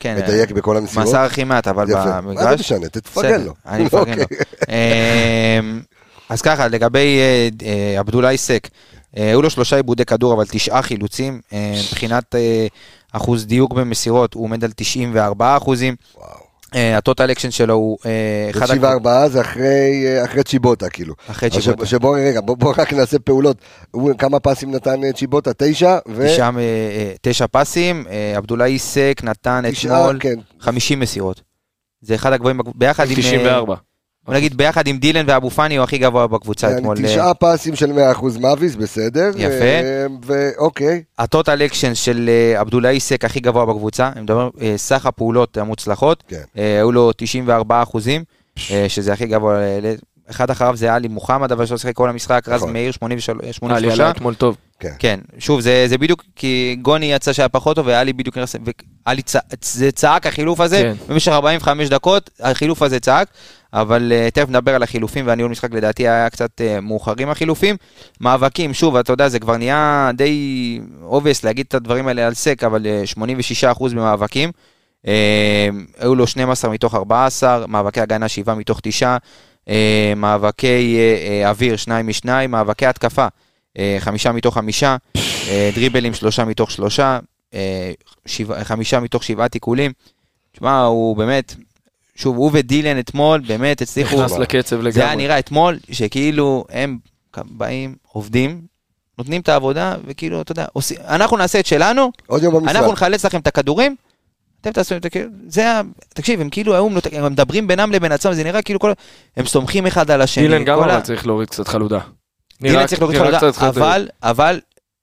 Speaker 3: כן,
Speaker 1: מדייק בכל המסירות.
Speaker 3: מסר הכי מעט, אבל
Speaker 1: יפה. מה זה
Speaker 3: במגרש.
Speaker 1: משנה? תפרגן לו.
Speaker 3: אני מפרגן לו.
Speaker 1: אוקיי.
Speaker 3: אמ, אז ככה, לגבי עבדולאי סק, היו לו שלושה עיבודי כדור, אבל תשעה חילוצים. מבחינת אחוז דיוק במסירות, הוא עומד על 94 אחוזים. אה, ה total action שלו הוא אה, אחד...
Speaker 1: תקשיב ארבעה זה אחרי אה, אחרי צ'יבוטה, כאילו.
Speaker 3: אחרי צ'יבוטה.
Speaker 1: שבוא רגע, בוא בוא רק נעשה פעולות. הוא- כמה פסים נתן צ'יבוטה? תשע? ו...
Speaker 3: תשעה, אה, תשע פסים, אה, עבדולאי סק נתן אתמול
Speaker 1: כן.
Speaker 3: 50 מסירות. זה אחד הגבוהים, ביחד עם... אה,
Speaker 2: 94.
Speaker 3: בוא נגיד ביחד עם דילן ואבו פאני הוא הכי גבוה בקבוצה
Speaker 1: יעני,
Speaker 3: אתמול. אה,
Speaker 1: תשעה פסים של 100% מאביס, בסדר.
Speaker 3: יפה.
Speaker 1: אה, ואוקיי.
Speaker 3: ה total action של אה, עבדולאי סק הכי גבוה בקבוצה, אני מדבר אה, סך הפעולות המוצלחות,
Speaker 1: כן.
Speaker 3: אה, היו לו 94 אחוזים, אה, שזה הכי גבוה, אה, אחד אחריו זה עלי מוחמד, אבל שלא שיחק כל המשחק, רז
Speaker 1: נכון.
Speaker 3: מאיר 83,
Speaker 2: עלי
Speaker 3: 83.
Speaker 2: עלה אתמול טוב.
Speaker 3: כן, שוב, זה, זה בדיוק כי גוני יצא שהיה פחות טוב, ואלי בדיוק נכנס, ואלי צ... זה צעק החילוף הזה,
Speaker 2: כן.
Speaker 3: במשך 45 דקות, החילוף הזה צעק, אבל uh, תכף נדבר על החילופים והניהול משחק לדעתי היה קצת uh, מאוחרים החילופים. מאבקים, שוב, אתה יודע, זה כבר נהיה די obvious להגיד את הדברים האלה על סק, אבל uh, 86% במאבקים. Uh, היו לו 12 מתוך 14, מאבקי הגנה 7 מתוך 9, uh, מאבקי uh, uh, אוויר 2 מ-2, מאבקי התקפה אה, חמישה מתוך חמישה, אה, דריבלים שלושה מתוך שלושה, אה, שבע, חמישה מתוך שבעה תיקולים. תשמע, הוא באמת, שוב, הוא ודילן אתמול באמת הצליחו,
Speaker 2: נכנס לקצב לגמרי.
Speaker 3: זה היה נראה אתמול, שכאילו הם באים, עובדים, נותנים את העבודה, וכאילו, אתה יודע, עושים, אנחנו נעשה את שלנו,
Speaker 1: עוד יום במשחק.
Speaker 3: אנחנו נחלץ לכם את הכדורים, אתם תעשו את הכאילו, זה. תקשיב, הם כאילו היו, הם מדברים בינם לבין עצמם, זה נראה כאילו כל... הם סומכים אחד על השני.
Speaker 2: דילן גם
Speaker 3: כל ה-
Speaker 2: אבל צריך להוריד קצת חלודה.
Speaker 3: דילן צריך להוריד חלודה. אבל, אבל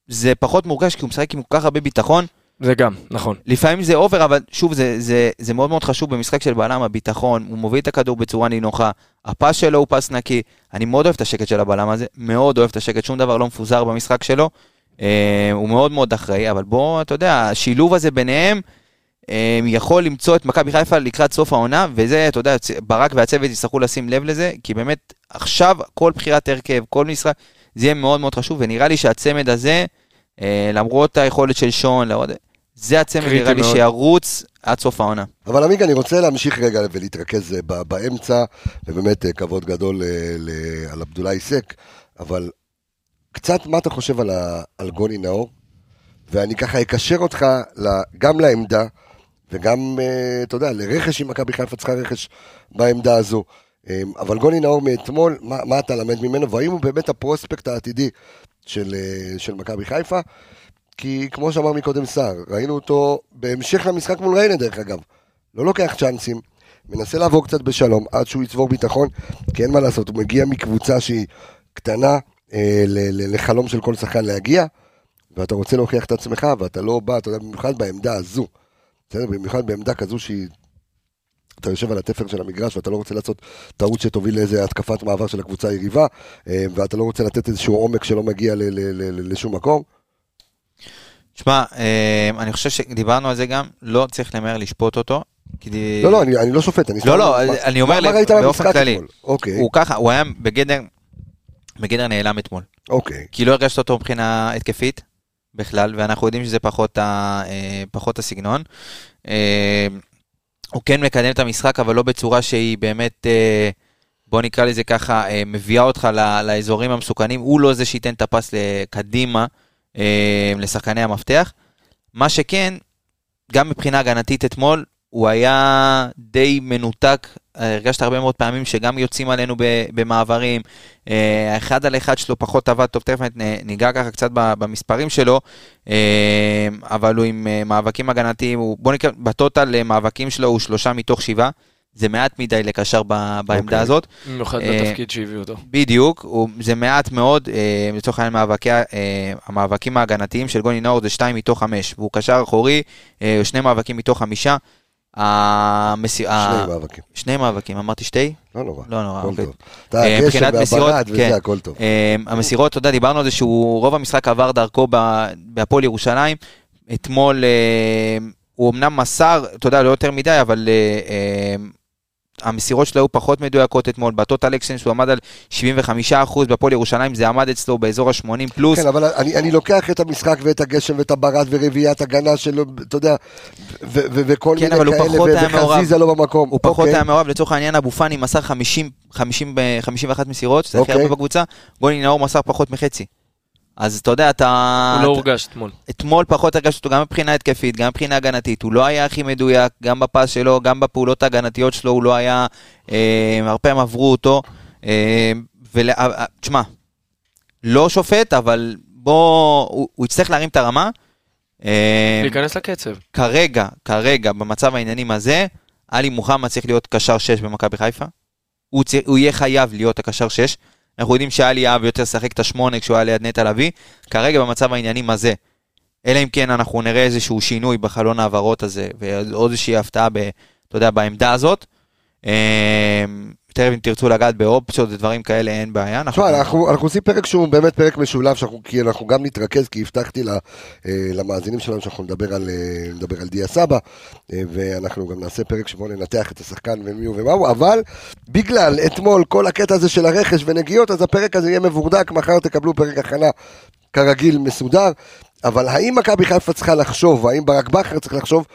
Speaker 3: זה פחות מורגש כי הוא משחק עם כל כך הרבה ביטחון.
Speaker 2: זה גם, נכון.
Speaker 3: לפעמים זה over, אבל שוב, זה, זה, זה מאוד מאוד חשוב במשחק של בלם, הביטחון, הוא מוביל את הכדור בצורה נינוחה, ה pass שלו הוא pass נקי, אני מאוד אוהב את השקט של הבלם הזה, מאוד אוהב את השקט, שום דבר לא מפוזר במשחק שלו, אה, הוא מאוד מאוד אחראי, אבל בוא, אתה יודע, השילוב הזה ביניהם, אה, יכול למצוא את מכבי חיפה לקראת סוף העונה, וזה, אתה יודע, ברק והצוות יצטרכו לשים לב לזה, כי באמת, עכשיו כל בחירת הרכב, כל משחק, זה יהיה מאוד מאוד חשוב, ונראה לי שהצמד הזה, אה, למרות היכולת של שון, למרות- זה הצמד נראה לי. שירוץ עד סוף העונה.
Speaker 1: אבל עמיגה, אני רוצה להמשיך רגע ולהתרכז אה, באמצע, ובאמת אה, כבוד גדול אה, על עבדולאי סק, אבל קצת מה אתה חושב על, ה- על גוני נאור, ואני ככה אקשר אותך גם לעמדה, וגם, אתה יודע, לרכש, אם מכבי חיפה צריכה רכש בעמדה הזו. אה, אבל גוני נאור מאתמול, מה, מה אתה למד ממנו, והאם הוא באמת הפרוספקט העתידי של, של מכבי חיפה? כי כמו שאמר מקודם סער, ראינו אותו בהמשך למשחק מול ריינה דרך אגב. לא לוקח צ'אנסים, מנסה לעבור קצת בשלום עד שהוא יצבור ביטחון, כי אין מה לעשות, הוא מגיע מקבוצה שהיא קטנה אה, לחלום של כל שחקן להגיע, ואתה רוצה להוכיח את עצמך, ואתה לא בא, אתה יודע, במיוחד בעמדה הזו, בסדר? במיוחד בעמדה כזו שהיא... אתה יושב על התפר של המגרש ואתה לא רוצה לעשות טעות שתוביל לאיזה התקפת מעבר של הקבוצה היריבה, אה, ואתה לא רוצה לתת איזשהו עומק שלא מגיע לשום מקום.
Speaker 3: שמע, אה, אני חושב שדיברנו על זה גם, לא צריך למהר לשפוט אותו. כי...
Speaker 1: לא, לא, אני, אני לא שופט, אני
Speaker 3: לא, לא,
Speaker 1: מה-
Speaker 3: אני אומר
Speaker 1: מה, מה
Speaker 3: באופן כללי.
Speaker 1: אוקיי,
Speaker 3: הוא ככה, הוא היה בגדר, בגדר נעלם אתמול.
Speaker 1: אוקיי.
Speaker 3: כי לא הרגשת אותו מבחינה התקפית בכלל, ואנחנו יודעים שזה פחות, ה, אה, פחות הסגנון. אה, הוא כן מקדם את המשחק, אבל לא בצורה שהיא באמת, בוא נקרא לזה ככה, אה, מביאה אותך לאזורים המסוכנים. הוא לא זה שייתן את הפס קדימה אה, לשחקני המפתח. מה שכן, גם מבחינה הגנתית אתמול, הוא היה די מנותק, הרגשת הרבה מאוד פעמים שגם יוצאים עלינו במעברים, אה, האחד על אחד שלו פחות עבד טוב, תכף ניגע ככה קצת במספרים שלו, אה, אבל הוא עם אה, מאבקים הגנתיים, בוא נקרא, בטוטל אה, מאבקים שלו הוא שלושה מתוך שבעה, זה מעט מדי לקשר ב- בעמדה
Speaker 1: אוקיי.
Speaker 3: הזאת.
Speaker 2: במיוחד
Speaker 3: אה,
Speaker 2: בתפקיד שהביאו אותו.
Speaker 3: בדיוק, הוא, זה מעט מאוד, אה, לצורך העניין מאבקי, אה, המאבקים ההגנתיים של גוני נאור זה 2 מתוך 5, והוא קשר אחורי, שני מאבקים מתוך חמישה. המסי... ה-
Speaker 1: שני מאבקים.
Speaker 3: שני מאבקים, אמרתי שתי?
Speaker 1: לא נורא.
Speaker 3: לא נורא, אוקיי.
Speaker 1: אתה הגשם
Speaker 3: מבחינת מסירות,
Speaker 1: והברד
Speaker 3: כן.
Speaker 1: וזה, הכל טוב.
Speaker 3: המסירות, אתה יודע, דיברנו על זה שהוא, רוב המשחק עבר דרכו ב- בהפועל ירושלים. אתמול הוא אמנם מסר, אתה יודע, לא יותר מדי, אבל המסירות שלו היו פחות מדויקות אתמול. ב total action שהוא עמד על 75%, בהפועל ירושלים זה עמד אצלו באזור ה-80 פלוס.
Speaker 1: כן, אבל אני, אני לוקח את המשחק ואת הגשם ואת הברד ורביעיית הגנה שלו, אתה יודע, וכל
Speaker 3: כן,
Speaker 1: מיני כאלה. וחזיזה לא במקום.
Speaker 3: הוא פחות
Speaker 1: אוקיי.
Speaker 3: היה מעורב, לצורך העניין אבו פאני מסר 50, 50, ב- 51 מסירות, שזה הכי
Speaker 1: אוקיי.
Speaker 3: הרבה בקבוצה, גוני נאור מסר פחות מחצי. אז אתה יודע, אתה...
Speaker 2: הוא לא הורגש אתמול.
Speaker 3: אתמול פחות הרגשתי אותו גם מבחינה התקפית, גם מבחינה הגנתית, הוא לא היה הכי מדויק, גם בפס שלו, גם בפעולות ההגנתיות שלו, הוא לא היה, אה, הרבה פעמים עברו אותו. אה, ול... אה, אה, תשמע, לא שופט, אבל בוא, הוא, הוא יצטרך להרים את הרמה. אה,
Speaker 2: להיכנס לקצב.
Speaker 3: כרגע, כרגע, במצב העניינים הזה, עלי מוחמד צריך להיות קשר 6 במכבי חיפה. הוא, צר... הוא יהיה חייב להיות הקשר 6. אנחנו יודעים שאלי אהב יותר לשחק את השמונה כשהוא היה ליד נטע לביא. כרגע במצב העניינים הזה, אלא אם כן אנחנו נראה איזשהו שינוי בחלון ההעברות הזה, ועוד איזושהי הפתעה, ב, אתה יודע, בעמדה הזאת. תכף אם תרצו לגעת באופציות ודברים כאלה, אין בעיה.
Speaker 1: תשמע, אנחנו, אנחנו עושים פרק שהוא באמת פרק משולב, שאנחנו, כי אנחנו גם נתרכז, כי הבטחתי לה, אה, למאזינים שלנו שאנחנו נדבר על, אה, נדבר על דיה סבא, אה, ואנחנו גם נעשה פרק שבו ננתח את השחקן ומי הוא ומה הוא, אבל בגלל אתמול כל הקטע הזה של הרכש ונגיעות, אז הפרק הזה יהיה מבורדק, מחר תקבלו פרק הכנה כרגיל מסודר, אבל האם מכבי חיפה צריכה לחשוב, האם ברק בכר צריך לחשוב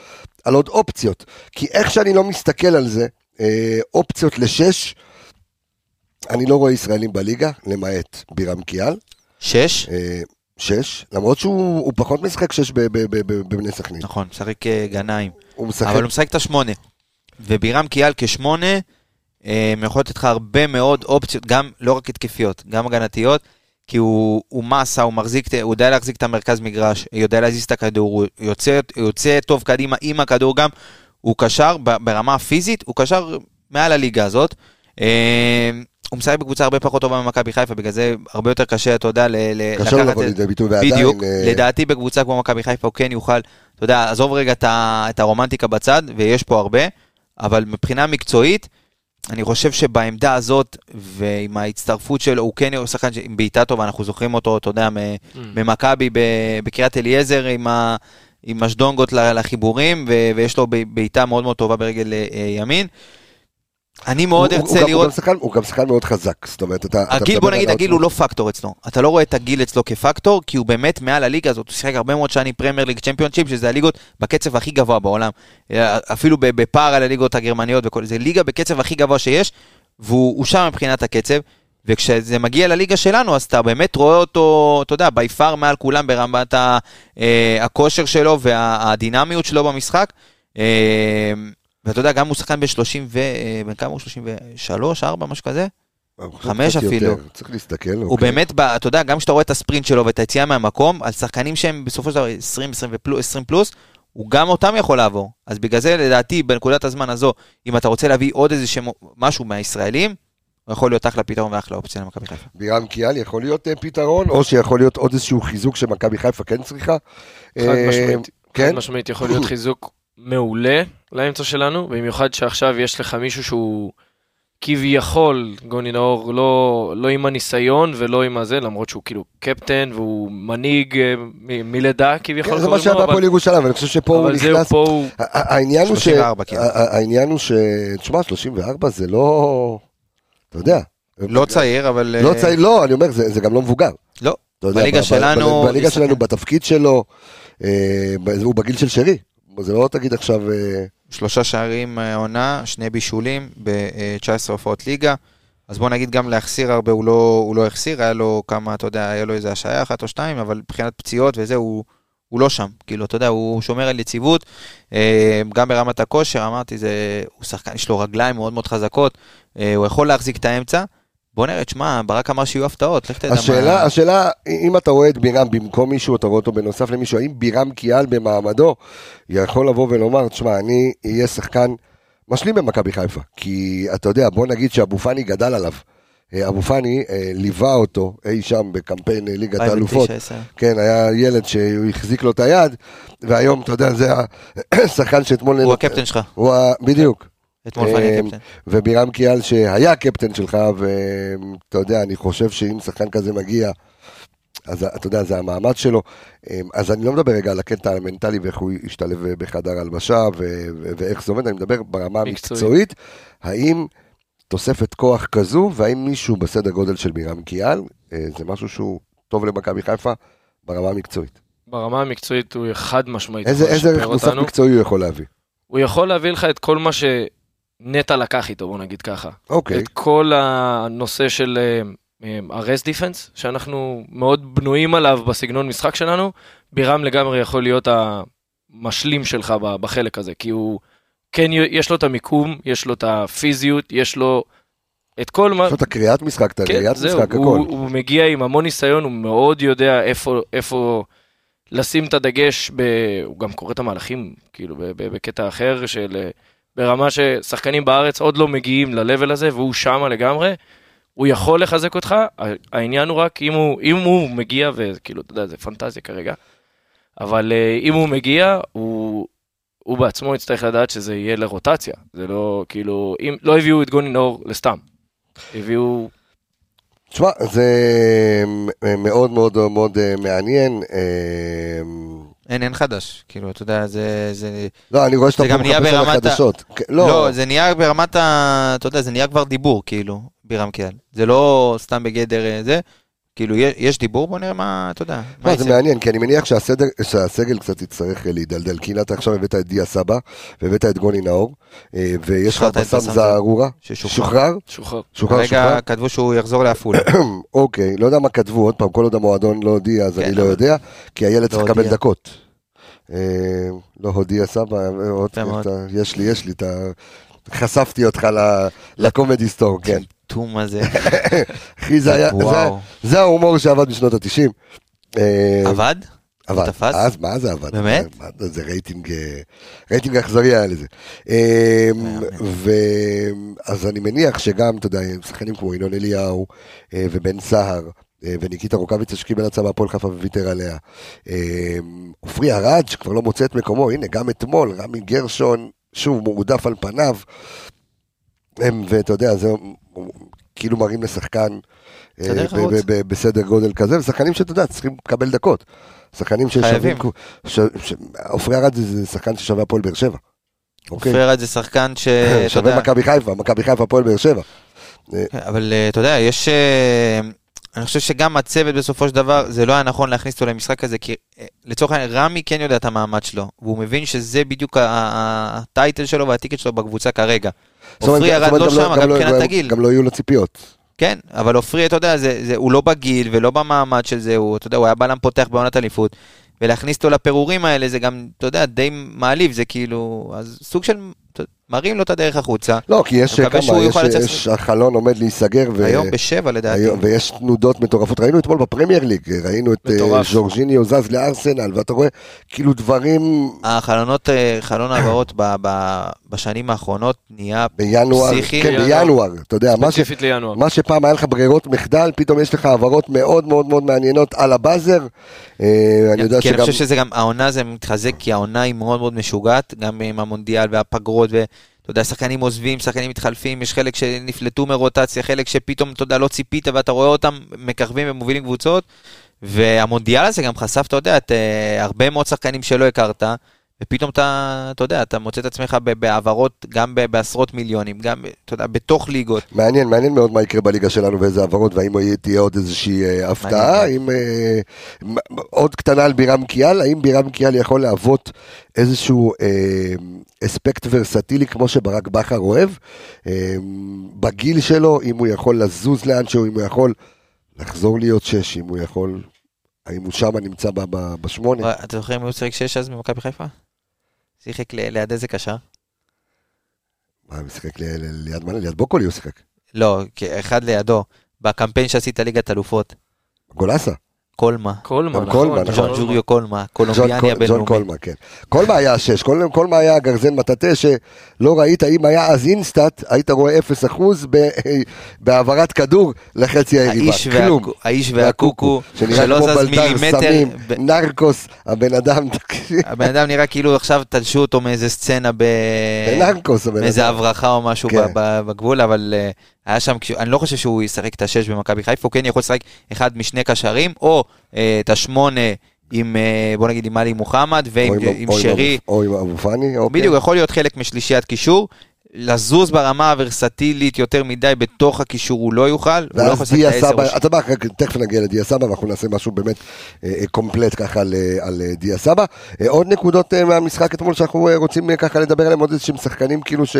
Speaker 1: על עוד אופציות? כי איך שאני לא מסתכל על זה, אופציות לשש, אני לא רואה ישראלים בליגה, למעט בירם קיאל,
Speaker 3: שש?
Speaker 1: אה, שש, למרות שהוא הוא פחות משחק שש בבני סכנין.
Speaker 3: נכון, משחק אה, גנאים.
Speaker 1: הוא משחק,
Speaker 3: אבל הוא משחק את השמונה. ובירם קיאל כשמונה, אה, יכול לתת לך הרבה מאוד אופציות, גם לא רק התקפיות, גם הגנתיות, כי הוא, הוא מסה, הוא מחזיק, הוא יודע להחזיק את המרכז מגרש, יודע להזיז את הכדור, הוא יוצא, יוצא טוב קדימה עם הכדור גם, הוא קשר ברמה הפיזית, הוא קשר מעל הליגה הזאת. אה, הוא משחק בקבוצה הרבה פחות טובה ממכבי חיפה, בגלל זה הרבה יותר קשה, אתה יודע, ל- ל-
Speaker 1: קשה
Speaker 3: לקחת
Speaker 1: לבוא
Speaker 3: את-
Speaker 1: לידי ביטוי, ועדיין...
Speaker 3: בדיוק,
Speaker 1: אה,
Speaker 3: לדעתי בקבוצה כמו מכבי חיפה הוא כן יוכל, אתה יודע, עזוב רגע את, הרומנטיקה בצד, ויש פה הרבה, אבל מבחינה מקצועית, אני חושב שבעמדה הזאת, ועם ההצטרפות שלו, הוא כן יהיה שחקן עם בעיטה טובה, אנחנו זוכרים אותו, אתה יודע,
Speaker 2: Mm.
Speaker 3: ממכבי בקריית אליעזר, עם, ה, עם הג'ונגלות ל- לחיבורים, ו, ויש לו בעיטה מאוד מאוד טובה ברגל אה, ימין. אני מאוד
Speaker 1: הוא- הוא
Speaker 3: ארצה
Speaker 1: הוא
Speaker 3: לראות...
Speaker 1: גם שחקן- הוא גם שחקן מאוד חזק, זאת אומרת, אתה... אתה
Speaker 3: הגיל,
Speaker 1: מדבר
Speaker 3: בוא נגיד, הגיל. הוא לא פקטור אצלו. אתה לא רואה את הגיל אצלו כפקטור, כי הוא באמת מעל הליגה הזאת. הוא שיחק הרבה מאוד שנים פרמייר ליג צ'מפיונשיפ, שזה הליגות בקצב הכי גבוה בעולם. אה, אפילו בפער על הליגות הגרמניות וכל זה. ליגה בקצב הכי גבוה שיש, והוא הוא שם מבחינת הקצב. וכשזה מגיע לליגה שלנו, אז אתה באמת רואה אותו, אתה יודע, בי פאר מעל כולם ברמת ה- אה, הכושר שלו והדינמיות שלו במשחק. אה, ואתה יודע, גם הוא שחקן בן 30 ו... אה, בן כמה הוא? 33, 4, משהו כזה? חמש אפילו.
Speaker 1: יותר, צריך להסתכל.
Speaker 3: הוא
Speaker 1: אוקיי.
Speaker 3: באמת, אתה יודע, גם כשאתה רואה את הספרינט שלו ואת היציאה מהמקום, על שחקנים שהם בסופו של דבר 20, 20 ופלוס, 20 פלוס, הוא גם אותם יכול לעבור. אז בגלל זה, לדעתי, בנקודת הזמן הזו, אם אתה רוצה להביא עוד איזה שם, משהו מהישראלים, הוא יכול להיות אחלה פתרון ואחלה אופציה למכבי חיפה.
Speaker 1: בירם קיאל יכול להיות אה, פתרון, או שיכול להיות עוד איזשהו חיזוק שמכבי חיפה כן צריכה.
Speaker 2: חד
Speaker 1: אה,
Speaker 2: משמעית.
Speaker 1: כן?
Speaker 2: חד משמעית יכול להיות חיזוק מעולה לאמצע שלנו, במיוחד שעכשיו יש לך מישהו שהוא כביכול, גוני נאור, לא, לא עם הניסיון ולא עם הזה, למרות שהוא כאילו קפטן והוא מנהיג אה, מ- מלידה כביכול
Speaker 1: כן, זה מה שהיה בהפועל
Speaker 2: אבל,
Speaker 1: ירושלים, ואני חושב שפה הוא
Speaker 2: אבל זהו,
Speaker 1: נכנס...
Speaker 2: פה
Speaker 1: העניין הוא ש...
Speaker 3: 34, כן.
Speaker 1: העניין הוא ש... תשמע, 34 זה לא... אתה יודע.
Speaker 3: לא צעיר, אבל...
Speaker 1: לא
Speaker 3: אה,
Speaker 1: צעיר, לא, אני אומר, זה זה גם לא מבוגר.
Speaker 3: לא.
Speaker 1: יודע,
Speaker 3: בליגה שלנו-
Speaker 1: בליגה שלנו, בתפקיד שלו, אה, הוא בגיל של שרי. זה לא תגיד עכשיו... אה,
Speaker 3: שלושה שערים עונה, שני בישולים ב-19 הופעות ליגה. אז בוא נגיד גם להחסיר הרבה הוא לא, הוא לא החסיר, היה לו כמה, אתה יודע, היה לו איזה השעיה אחת או שתיים, אבל מבחינת פציעות וזה, הוא, הוא לא שם, כאילו, אתה יודע, הוא שומר על יציבות, אה, גם ברמת הכושר, אמרתי, זה, הוא שחקן, יש לו רגליים מאוד מאוד חזקות, אה, הוא יכול להחזיק את האמצע. בוא נראה, תשמע, ברק אמר שיהיו הפתעות, לך תדע
Speaker 1: השאלה,
Speaker 3: מה...
Speaker 1: השאלה, אם אתה רואה את בירם במקום מישהו, אתה רואה אותו בנוסף למישהו, האם בירם קיאל במעמדו יכול לבוא ולומר, תשמע, אני אהיה שחקן משלים במכבי חיפה. כי אתה יודע, בוא נגיד שאבו פאני גדל עליו. אה, אבו פאני אה, ליווה אותו אי שם בקמפיין אה, ליגת האלופות.
Speaker 3: 2009,
Speaker 1: כן, היה ילד שהוא החזיק לו את היד, והיום, אתה יודע, זה השחקן שאתמול...
Speaker 3: הוא הקפטן שלך,
Speaker 1: הוא ה... בדיוק.
Speaker 3: אתמול פאני הקפטן.
Speaker 1: ובירם קיאל שהיה הקפטן שלך, ואתה יודע, אני חושב שאם שחקן כזה מגיע, אז אתה יודע, זה המעמד שלו. אז אני לא מדבר רגע על הקטע המנטלי ואיך הוא ישתלב בחדר הלבשה ו- ו- ואיך זה עומד, אני מדבר ברמה
Speaker 2: מקצועית.
Speaker 1: המקצועית. האם תוספת כוח כזו, והאם מישהו בסדר גודל של בירם קיאל, אה, זה משהו שהוא טוב למכבי חיפה ברמה המקצועית.
Speaker 2: ברמה המקצועית הוא חד משמעית.
Speaker 1: איזה איזה ערך מוסף. מקצועי הוא יכול להביא?
Speaker 2: הוא יכול להביא לך את כל מה שנטע לקח איתו, בוא נגיד ככה.
Speaker 1: אוקיי,
Speaker 2: את כל הנושא של הרס דיפנס, שאנחנו מאוד בנויים עליו בסגנון משחק שלנו, בירם לגמרי יכול להיות המשלים שלך בחלק הזה, כי הוא, כן, יש לו את המיקום, יש לו את הפיזיות, יש לו את כל מה...
Speaker 1: יש לו את הקריאת משחק, את
Speaker 2: כן,
Speaker 1: הראיית
Speaker 2: זהו,
Speaker 1: משחק, הכל.
Speaker 2: הוא, הוא מגיע עם המון ניסיון, הוא מאוד יודע איפה, איפה לשים את הדגש, ב... הוא גם קורא את המהלכים, כאילו, בקטע אחר, של... ברמה ששחקנים בארץ עוד לא מגיעים ל-level הזה, והוא שמה לגמרי. הוא יכול לחזק אותך, העניין הוא רק אם הוא, אם הוא מגיע, וכאילו, אתה יודע, זה פנטזיה כרגע, אבל אה, אם הוא מגיע, הוא, הוא בעצמו יצטרך לדעת שזה יהיה לרוטציה. זה לא, כאילו, אם לא הביאו את גוני נאור לסתם. הביאו
Speaker 1: תשמע, זה אה, מאוד מאוד מאוד אה, מעניין. אה,
Speaker 3: אין, אין חדש, כאילו, אתה יודע, זה... זה...
Speaker 1: לא, אני רואה שאתה פה מחפש על
Speaker 3: ה-
Speaker 1: החדשות. כן,
Speaker 3: לא,
Speaker 1: לא,
Speaker 3: זה נהיה ברמת ה... אתה יודע, זה נהיה כבר דיבור, כאילו, בירם קיאל. זה לא סתם בגדר זה, כאילו, יש, יש דיבור, בוא נראה מה, אתה יודע. מה
Speaker 1: לא, זה. מעניין, כי אני מניח שהסדר- שהסגל קצת יצטרך אה, להידלדל. כי אתה עכשיו הבאת את דיה סבא, והבאת את גוני נאור, אה, ויש לך
Speaker 3: את
Speaker 1: בסם זערורה.
Speaker 3: ששוחרר.
Speaker 1: שוחרר?
Speaker 2: שוחרר.
Speaker 1: שוחרר,
Speaker 3: רגע
Speaker 1: שוחרר?
Speaker 3: כתבו שהוא יחזור לעפולה.
Speaker 1: אוקיי, לא יודע מה כתבו, עוד פעם, כל עוד המועדון לא הודיע, אז
Speaker 3: כן,
Speaker 1: אני לא
Speaker 3: אבל-
Speaker 1: יודע, כי הילד צריך
Speaker 3: לא
Speaker 1: לקבל
Speaker 3: הודיע.
Speaker 1: דקות. אה, לא הודיע סבא, יש לי, יש לי, אתה... חשפתי אותך לקומדי סטור, כן.
Speaker 3: טום הזה.
Speaker 1: אחי, זה היה, זה- ההומור שעבד בשנות ה-90.
Speaker 3: עבד?
Speaker 1: עבד.
Speaker 3: תפס?
Speaker 1: אז מה זה עבד?
Speaker 3: באמת?
Speaker 1: זה, רייטינג, אה, רייטינג אכזרי היה לזה. אה, ו... אז אני מניח שגם, אתה יודע, שחקנים כמו ינון אליהו אה, ובן סהר. אה, וניקיטה רוקאביצה שקיבל הצעה מהפועל חיפה וויתר עליה. אה, עופרי ארד שכבר לא מוצא את מקומו, הנה גם אתמול, רמי גרשון, שוב מועדף על פניו. הם, ואתה יודע, זה כאילו מראים לשחקן אה, בסדר גודל כזה, ושחקנים שאתה יודע, צריכים לקבל דקות. שחקנים ששווים, עופרי ארד זה שחקן ששווה הפועל באר שבע. אוקיי?
Speaker 3: פרד זה שחקן ש...
Speaker 1: שווה מכבי חיפה, מכבי חיפה הפועל באר שבע.
Speaker 3: אבל אה, אתה יודע, יש... אני חושב שגם הצוות בסופו של דבר, זה לא היה נכון להכניס אותו למשחק הזה, כי אה, לצורך העניין, רמי כן יודע את המעמד שלו, והוא מבין שזה בדיוק הטייטל שלו והטיקט שלו בקבוצה כרגע. עופרי ירד לא
Speaker 1: גם
Speaker 3: שם, גם
Speaker 1: לא-
Speaker 3: מבחינת הגיל.
Speaker 1: גם לא יהיו לו ציפיות.
Speaker 3: כן, אבל עופרי, אתה יודע, זה, זה, הוא לא בגיל ולא במעמד של זה, הוא, אתה יודע, הוא היה בלם פותח בעונת אליפות, ולהכניס אותו לפירורים האלה זה גם, אתה יודע, די מעליב, זה כאילו, אז סוג של, מראים לו את הדרך החוצה.
Speaker 1: לא, כי יש כמה, יש-
Speaker 3: לצאת-
Speaker 1: יש החלון עומד להיסגר. ו-
Speaker 3: היום בשבע לדעתי.
Speaker 1: היום, ויש תנודות מטורפות, ראינו אתמול בפרמייר ליג, ראינו את אה,
Speaker 2: מטורף.
Speaker 1: ז'ורג'יניו זז לארסנל, ואתה רואה כאילו דברים
Speaker 3: החלונות, אה, חלון העברות ב- ב- בשנים האחרונות נהיה
Speaker 1: בינואר,
Speaker 3: פסיכי.
Speaker 1: כן,
Speaker 2: בינואר.
Speaker 1: בינואר, אתה יודע, מה, ש,
Speaker 2: לינואר.
Speaker 1: מה שפעם היה לך ברירות מחדל, פתאום יש לך העברות מאוד מאוד מאוד מעניינות על הבאזר. אה, אני יודע
Speaker 3: כי אני
Speaker 1: שגם,
Speaker 3: חושב שזה גם, העונה זה מתחזק, כי העונה היא מאוד מאוד משוגעת, גם עם המונדיאל והפגרות, ואתה יודע, שחקנים עוזבים, שחקנים מתחלפים, יש חלק שנפלטו מרוטציה, חלק שפתאום, אתה יודע, לא ציפית, ואתה רואה אותם מככבים ומובילים קבוצות, והמונדיאל הזה גם חשף, אתה יודע, את, אה, הרבה מאוד שחקנים שלא הכרת, ופתאום אתה, אתה יודע, אתה מוצא את עצמך בהעברות, גם בעשרות מיליונים, גם, אתה יודע, בתוך ליגות.
Speaker 1: מעניין, מעניין מאוד מה יקרה בליגה שלנו ואיזה העברות, והאם תהיה עוד איזושהי אה, הפתעה, האם אה, עוד קטנה על בירם קיאל, האם בירם קיאל יכול להוות איזשהו אה, אספקט ורסטילי כמו שברק בכר אוהב, אה, בגיל שלו, אם הוא יכול לזוז לאנשהו, אם הוא יכול לחזור להיות שש, אם הוא יכול האם הוא שמה נמצא בשמונה?
Speaker 3: אתה זוכר אם הוא שיחק שש אז במכבי חיפה? שיחק ליד איזה קשר?
Speaker 1: מה, הוא שיחק ליד מה? ליד בוקולי הוא שיחק.
Speaker 3: לא, אחד לידו. בקמפיין שעשית ליגת אלופות.
Speaker 1: גולסה.
Speaker 3: קולמה.
Speaker 2: קולמה, נכון.
Speaker 1: קולמה,
Speaker 3: ג'ון
Speaker 1: נכון.
Speaker 3: ג'וריו קולמה. קולומביאני הבינלאומי.
Speaker 1: קולמה, כן. קולמה היה שש, קול- קולמה היה גרזן מטאטה שלא ראית, אם היה אז אינסטאט, היית רואה 0% ב- בהעברת כדור לחצי היריבה.
Speaker 3: האיש
Speaker 1: כלום.
Speaker 3: האיש והקוקו,
Speaker 1: שנראה
Speaker 3: שלא
Speaker 1: כמו
Speaker 3: זז מילימטר.
Speaker 1: סמים,
Speaker 3: ב-
Speaker 1: נרקוס, הבן אדם,
Speaker 3: הבן אדם נראה כאילו עכשיו תלשו אותו מאיזה סצנה ב...
Speaker 1: נרקוס הבן
Speaker 3: מאיזה
Speaker 1: אדם.
Speaker 3: הברחה או משהו
Speaker 1: כן.
Speaker 3: ב- ב- בגבול, אבל אה, היה שם, אני לא חושב שהוא ישחק את השש במכבי חיפה, הוא כן יכול לשחק אחד משני קשרים, או אה, את השמונה עם, אה, בוא נגיד, עם עלי מוחמד, ועם
Speaker 1: או
Speaker 3: עם
Speaker 1: או
Speaker 3: שרי.
Speaker 1: או עם אבו פאני, אוקיי.
Speaker 3: בדיוק, יכול להיות חלק משלישיית קישור. לזוז ברמה הוורסטילית יותר מדי בתוך הקישור הוא לא יוכל, הוא לא יכול לשחק את העשר.
Speaker 1: אתה יודע, מה, רק תכף נגיע לדיה סבא, ואנחנו נעשה משהו באמת אה, אה, קומפלט ככה על, על אה, דיה סבא. עוד נקודות מהמשחק אתמול שאנחנו רוצים ככה לדבר עליהם, עוד איזשהם שחקנים כאילו ש...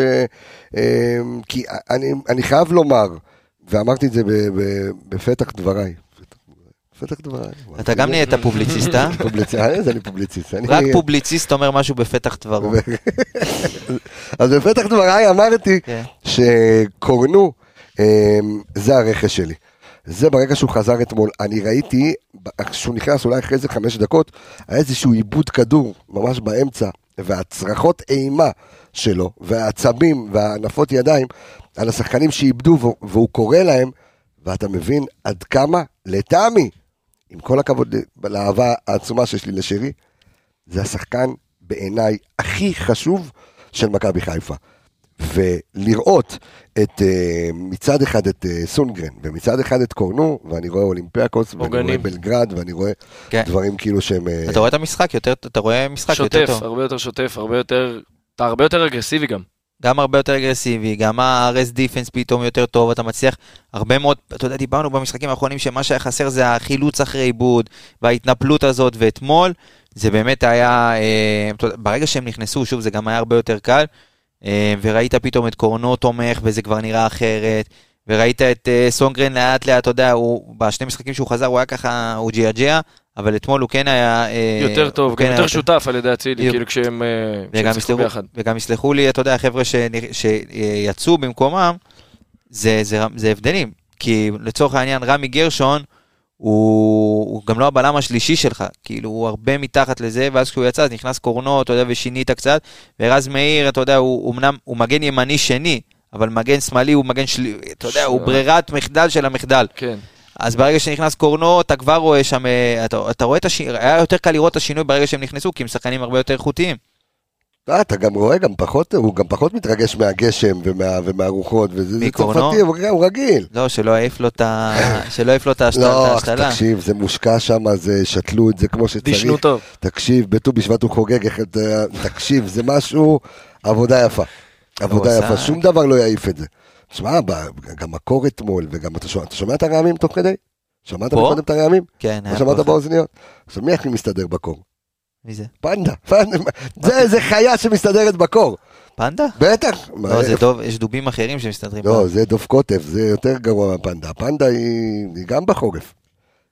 Speaker 1: כי אני, אני חייב לומר, ואמרתי את זה ב, ב, בפתח דבריי. בפתח דבריי.
Speaker 3: אתה גם נהיית פובליציסט, אה?
Speaker 1: פובליציסט, אה, איזה אני פובליציסט.
Speaker 3: רק פובליציסט אומר משהו בפתח דברו.
Speaker 1: אז בפתח דבריי אמרתי
Speaker 3: כן.
Speaker 1: שקורנו, אה, זה הרכש שלי. זה ברגע שהוא חזר אתמול, אני ראיתי, כשהוא נכנס אולי אחרי איזה חמש דקות, היה איזשהו עיבוד כדור ממש באמצע, והצרחות אימה שלו, והעצבים והנפות ידיים על השחקנים שאיבדו, והוא קורא להם, ואתה מבין עד כמה, לטעמי, עם כל הכבוד לאהבה העצומה שיש לי לשרי, זה השחקן בעיניי הכי חשוב של מכבי חיפה. ולראות את אה, מצד אחד את אה, סונגרן ומצד אחד את קורנו ואני רואה אולימפיאקוס ואני רואה. בלגרד ואני רואה
Speaker 3: כן.
Speaker 1: דברים כאילו שהם אה,
Speaker 3: אתה רואה את המשחק יותר, אתה רואה משחק יותר
Speaker 2: שוטף,
Speaker 3: טוב.
Speaker 2: הרבה יותר שוטף, הרבה יותר... אתה הרבה יותר אגרסיבי גם.
Speaker 3: גם הרבה יותר אגרסיבי, גם ה rest defence פתאום יותר טוב, אתה מצליח הרבה מאוד, אתה יודע, דיברנו במשחקים האחרונים שמה שהיה חסר זה החילוץ אחרי עיבוד, וההתנפלות הזאת, ואתמול זה באמת היה, אה, ברגע שהם נכנסו, שוב, זה גם היה הרבה יותר קל, אה, וראית פתאום את קורנו תומך, וזה כבר נראה אחרת, וראית את אה, סונגרן לאט לאט, אתה יודע, הוא, בשני משחקים שהוא חזר הוא היה ככה, הוא ג'יאג'יה, אבל אתמול הוא כן היה... אה,
Speaker 2: יותר טוב,
Speaker 3: הוא כן
Speaker 2: גם
Speaker 3: היה
Speaker 2: יותר שותף על ידי אצילי. כאילו כשהם אה, שיחקו ביחד.
Speaker 3: וגם יסלחו לי, אתה יודע, החבר'ה שיצאו במקומם, זה, זה, זה הבדלים. כי לצורך העניין, רמי גרשון, הוא, הוא גם לא הבלם השלישי שלך, כאילו הוא הרבה מתחת לזה, ואז כשהוא יצא אז נכנס קורנו, אתה יודע, ושינית קצת, ורז מאיר, אתה יודע, הוא אמנם, הוא מגן ימני שני, אבל מגן שמאלי הוא מגן שלי, אתה יודע, הוא ברירת מחדל של המחדל.
Speaker 2: כן.
Speaker 3: אז ברגע שנכנס קורנו, אתה כבר רואה שם, אה, אתה, אתה רואה את השינוי, היה יותר קל לראות את השינוי ברגע שהם נכנסו, כי הם שחקנים הרבה יותר איכותיים.
Speaker 1: אה, אתה גם רואה גם פחות הוא גם פחות מתרגש מהגשם ומה, ומהרוחות וזה? צרפתי הוא, הוא רגיל
Speaker 3: לא, שלא העיף לו את ה- שלא העיף לו את ההשת- את
Speaker 1: לא,
Speaker 3: ההשתלה.
Speaker 1: תקשיב, זה מושקע שם, זה שתלו את זה כמו שצריך.
Speaker 2: דישנו טוב.
Speaker 1: תקשיב, בט"ו בשבט הוא חוגג, תקשיב, זה משהו, עבודה יפה. עבודה יפה, שום דבר לא יעיף את זה. שמע, גם הקור אתמול, וגם אתה שומע, אתה שומע את הרעמים תוך כדי? שמעת
Speaker 3: פה?
Speaker 1: מקודם את הרעמים?
Speaker 3: כן, היה
Speaker 1: שמעת
Speaker 3: פה-
Speaker 1: באוזניות? עכשיו מי הכי מסתדר בקור?
Speaker 3: מי זה?
Speaker 1: פנדה, פנדה, זה זה חיה שמסתדרת בקור.
Speaker 3: פנדה?
Speaker 1: בטח.
Speaker 3: לא, זה דוב, יש דובים אחרים שמסתדרים.
Speaker 1: לא, זה דוב קוטב, זה יותר גרוע מהפנדה. הפנדה היא גם בחורף.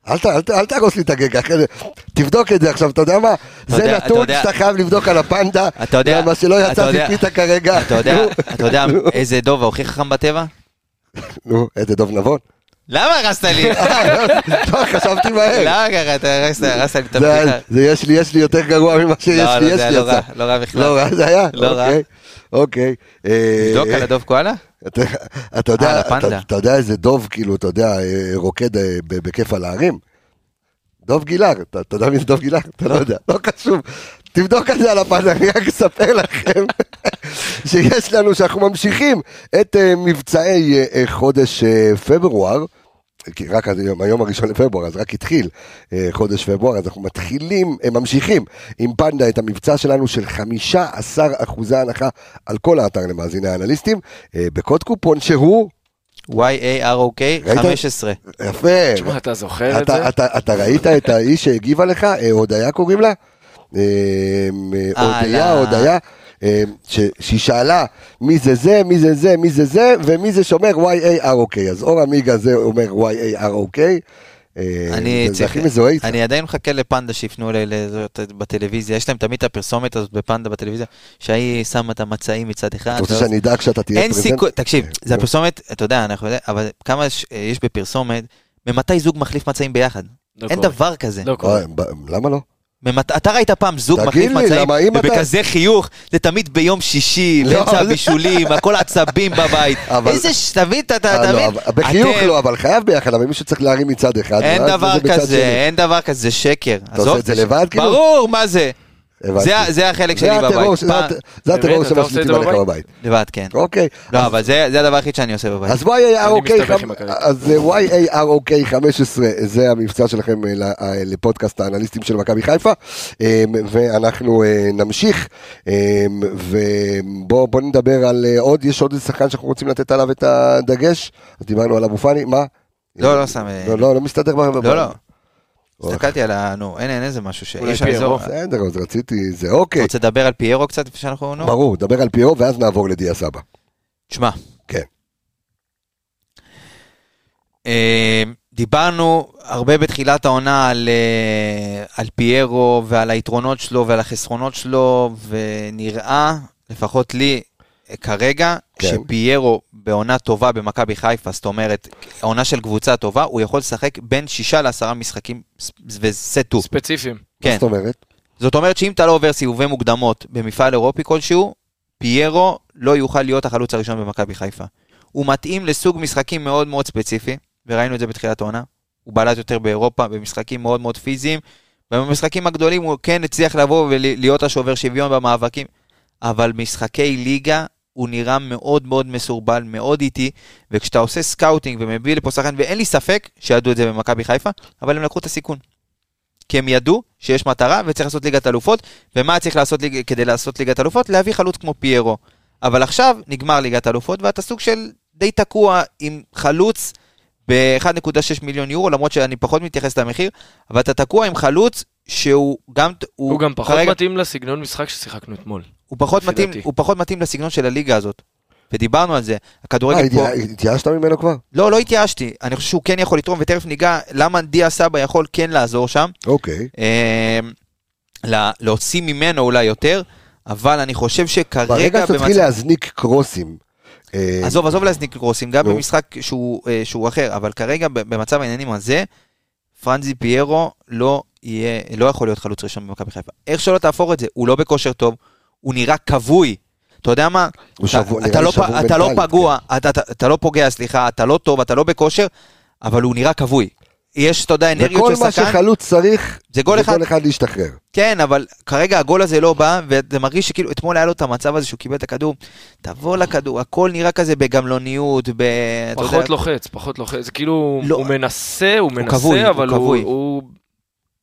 Speaker 1: אל, ת, אל, ת, אל תהרוס לי את הגג, אחרי זה. תבדוק את זה עכשיו, אתה יודע מה? זה
Speaker 3: יודע-
Speaker 1: נתון
Speaker 3: יודע-
Speaker 1: שאתה חייב לבדוק על הפנדה.
Speaker 3: אתה יודע-
Speaker 1: מה שלא יצא פיפית כרגע.
Speaker 3: אתה יודע, אתה יודע איזה דוב הכי חכם בטבע?
Speaker 1: נו, איזה דוב נבון.
Speaker 3: למה הרסת לי?
Speaker 1: אה, לא, חשבתי מהר.
Speaker 3: למה ככה? אתה הרסת הרסת לי את הבדיחה.
Speaker 1: זה יש לי, יש לי יותר גרוע ממה שיש
Speaker 3: לא,
Speaker 1: לי,
Speaker 3: לא,
Speaker 1: יש
Speaker 3: זה
Speaker 1: לי
Speaker 3: היה לא. רע, לא רע בכלל.
Speaker 1: לא רע זה היה?
Speaker 3: לא רע.
Speaker 1: אוקיי, אוקיי. אה,
Speaker 3: תבדוק על הדוב קואלה?
Speaker 1: אתה- אתה יודע. אתה- אתה יודע איזה דוב, כאילו, אתה יודע, אה, רוקד אה, בכיף על ההרים? דוב גילר, אתה אתה יודע מי זה דוב גילר? אתה לא יודע, לא חשוב. תבדוק על זה על הפנדה, אני רק אספר לכם שיש לנו, שאנחנו ממשיכים את אה, מבצעי חודש פברואר. כי רק היום, היום הראשון לפברואר, אז רק התחיל אה, חודש פברואר, אז אנחנו מתחילים, ממשיכים עם פנדה את המבצע שלנו של 15 אחוזי הנחה על כל האתר למאזיני האנליסטים, אה, בקוד קופון שהוא,
Speaker 3: Y-A-R-O-K
Speaker 1: ראית?
Speaker 3: 15.
Speaker 1: יפה,
Speaker 2: תשמע, אתה זוכר את
Speaker 1: אתה,
Speaker 2: זה?
Speaker 1: אתה, ראית את האיש שהגיבה לך, אה, הודיה קוראים לה? הודיה,
Speaker 3: לא.
Speaker 1: הודיה, ש- שהיא שאלה מי זה זה, מי זה זה, מי זה זה, ומי זה שאומר Y-A-R-OK. אז אור עמיגה זה אומר Y-A-R-OK. אה,
Speaker 3: אני צריך. אני עדיין מחכה לפנדה שיפנו אליי בטלוויזיה, יש להם תמיד את הפרסומת הזאת בפנדה בטלוויזיה, שהיא שמה את המצעים מצד אחד.
Speaker 1: אתה רוצה שאני אדאג שאתה תהיה
Speaker 3: אין
Speaker 1: פרזנט?
Speaker 3: סיכוי, תקשיב,
Speaker 1: אה,
Speaker 3: זה. הפרסומת, אתה יודע, אנחנו יודעים, אבל כמה יש- בפרסומת, ממתי זוג מחליף מצעים ביחד?
Speaker 2: לא
Speaker 3: אין
Speaker 2: קורה.
Speaker 3: דבר כזה.
Speaker 2: לא.
Speaker 1: אה, למה לא?
Speaker 3: אתה ראית פעם זוג מחליף
Speaker 1: לי,
Speaker 3: מצעים,
Speaker 1: אם אתה-
Speaker 3: ובכזה חיוך, זה תמיד ביום שישי,
Speaker 1: לא,
Speaker 3: באמצע הבישולים, הכל עצבים בבית.
Speaker 1: אבל-
Speaker 3: איזה, ש- תבין, אתה אתה
Speaker 1: אה, לא? אבל- בחיוך
Speaker 3: אתם-
Speaker 1: לא, אבל חייב ביחד, אבל מישהו צריך להרים מצד אחד.
Speaker 3: אין דבר כזה. אין דבר כזה, זה שקר.
Speaker 1: עושה
Speaker 3: עזוב,
Speaker 1: את זה לבד, כאילו?
Speaker 3: ברור, מה זה? זה החלק שלי בבית.
Speaker 1: זה הטרור
Speaker 2: זה
Speaker 1: עליך
Speaker 2: בבית?
Speaker 1: בבית.
Speaker 3: לבד, כן.
Speaker 1: אוקיי.
Speaker 3: לא, אבל זה הדבר היחיד שאני עושה בבית.
Speaker 1: אז YAROK
Speaker 2: מסתבך
Speaker 1: חמ-
Speaker 2: עם הקלטת.
Speaker 1: אז YAROK 15 זה המבצע שלכם אה, אה, לפודקאסט האנליסטים של מכבי חיפה אה, ואנחנו אה, נמשיך אה, ובואו נדבר על עוד יש עוד איזה שחקן שאנחנו רוצים לתת עליו את הדגש אז דיברנו על אבו פאני מה?
Speaker 3: לא, לא שם...
Speaker 1: לא לא לא מסתדר ב- ב-
Speaker 3: לא, לא. הסתכלתי על ה... נו, אין, אין איזה משהו ש...
Speaker 2: אולי
Speaker 3: יש
Speaker 2: פיירו.
Speaker 3: אזור...
Speaker 1: בסדר אז רציתי זה אוקיי
Speaker 3: רוצה לדבר על פיירו קצת לפני שאנחנו... נו?
Speaker 1: ברור דבר על פיירו ואז נעבור לדיה סבא
Speaker 3: תשמע.
Speaker 1: כן.
Speaker 3: אה, דיברנו הרבה בתחילת העונה על, אה, על פיירו ועל היתרונות שלו ועל החסרונות שלו, ונראה, לפחות לי אה, כרגע,
Speaker 1: כן.
Speaker 3: שפיירו בעונה טובה במכבי חיפה, זאת אומרת, עונה של קבוצה טובה, הוא יכול לשחק בין שישה לעשרה משחקים וסטו.
Speaker 2: ספציפיים.
Speaker 1: מה
Speaker 3: כן.
Speaker 1: זאת אומרת?
Speaker 3: זאת אומרת שאם אתה לא עובר סיבובי מוקדמות במפעל אירופי כלשהו, פיירו לא יוכל להיות החלוץ הראשון במכבי חיפה. הוא מתאים לסוג משחקים מאוד מאוד ספציפי, וראינו את זה בתחילת העונה. הוא בלט יותר באירופה, במשחקים מאוד מאוד פיזיים, ובמשחקים הגדולים הוא כן הצליח לבוא ולהיות השובר שוויון במאבקים, אבל משחקי ליגה הוא נראה מאוד מאוד מסורבל, מאוד איטי, וכשאתה עושה סקאוטינג ומביא לפה שחקן, ואין לי ספק שידעו את זה במכבי חיפה, אבל הם לקחו את הסיכון. כי הם ידעו שיש מטרה וצריך לעשות ליגת אלופות, ומה צריך לעשות ליג... כדי לעשות ליגת אלופות? להביא חלוץ כמו פיירו. אבל עכשיו נגמר ליגת אלופות, ואתה סוג של די תקוע עם חלוץ ב-1.6 מיליון יורו, למרות שאני פחות מתייחס למחיר, אבל אתה תקוע עם חלוץ שהוא גם...
Speaker 2: הוא גם פחות
Speaker 3: כרגע-
Speaker 2: מתאים לסגנון משחק ששיחקנו אתמול.
Speaker 3: הוא פחות מתאים,
Speaker 2: דעתי.
Speaker 3: הוא פחות מתאים לסגנון של הליגה הזאת. ודיברנו על זה.
Speaker 1: אה,
Speaker 3: הכדורגל פה...
Speaker 1: התייא- התייאשת ממנו כבר?
Speaker 3: לא, לא התייאשתי. אני חושב שהוא כן יכול לתרום, ותכף ניגע למה דיה סבא יכול כן לעזור שם.
Speaker 1: אוקיי.
Speaker 3: אה, לה- להוציא ממנו אולי יותר, אבל אני חושב שכרגע...
Speaker 1: ברגע שאתה תתחיל
Speaker 3: במצב-
Speaker 1: להזניק קרוסים. אה,
Speaker 3: עזוב, עזוב להזניק קרוסים, גם
Speaker 1: נו.
Speaker 3: במשחק שהוא, אה, שהוא אחר, אבל כרגע במצב העניינים הזה, פרנזי פיירו לא יהיה, לא יכול להיות חלוץ ראשון במכבי חיפה. איך שלא תהפוך את זה, הוא לא בכושר טוב, הוא נראה כבוי. אתה יודע מה?
Speaker 1: הוא
Speaker 3: אתה-
Speaker 1: שבוע- נראה
Speaker 3: אתה לא
Speaker 1: שבוע
Speaker 3: אתה לא פגוע, אתה- אתה- אתה לא פוגע, סליחה, אתה לא טוב, אתה לא בכושר, אבל הוא נראה כבוי. יש, אתה יודע, אנרגיות
Speaker 1: וכל
Speaker 3: של
Speaker 1: מה
Speaker 3: שחקן,
Speaker 1: שחלוץ צריך,
Speaker 3: זה גול אחד.
Speaker 1: אחד להשתחרר.
Speaker 3: כן, אבל כרגע הגול הזה לא בא, וזה מרגיש שכאילו אתמול היה לו את המצב הזה שהוא קיבל את הכדור, תבוא לכדור, הכל נראה כזה בגמלוניות, ב... אתה יודע,
Speaker 2: פחות לוחץ, פחות לוחץ. זה כאילו,
Speaker 3: לא.
Speaker 2: הוא מנסה, הוא
Speaker 3: כבוי,
Speaker 2: מנסה,
Speaker 3: הוא
Speaker 2: אבל הוא
Speaker 3: כבוי.
Speaker 2: הוא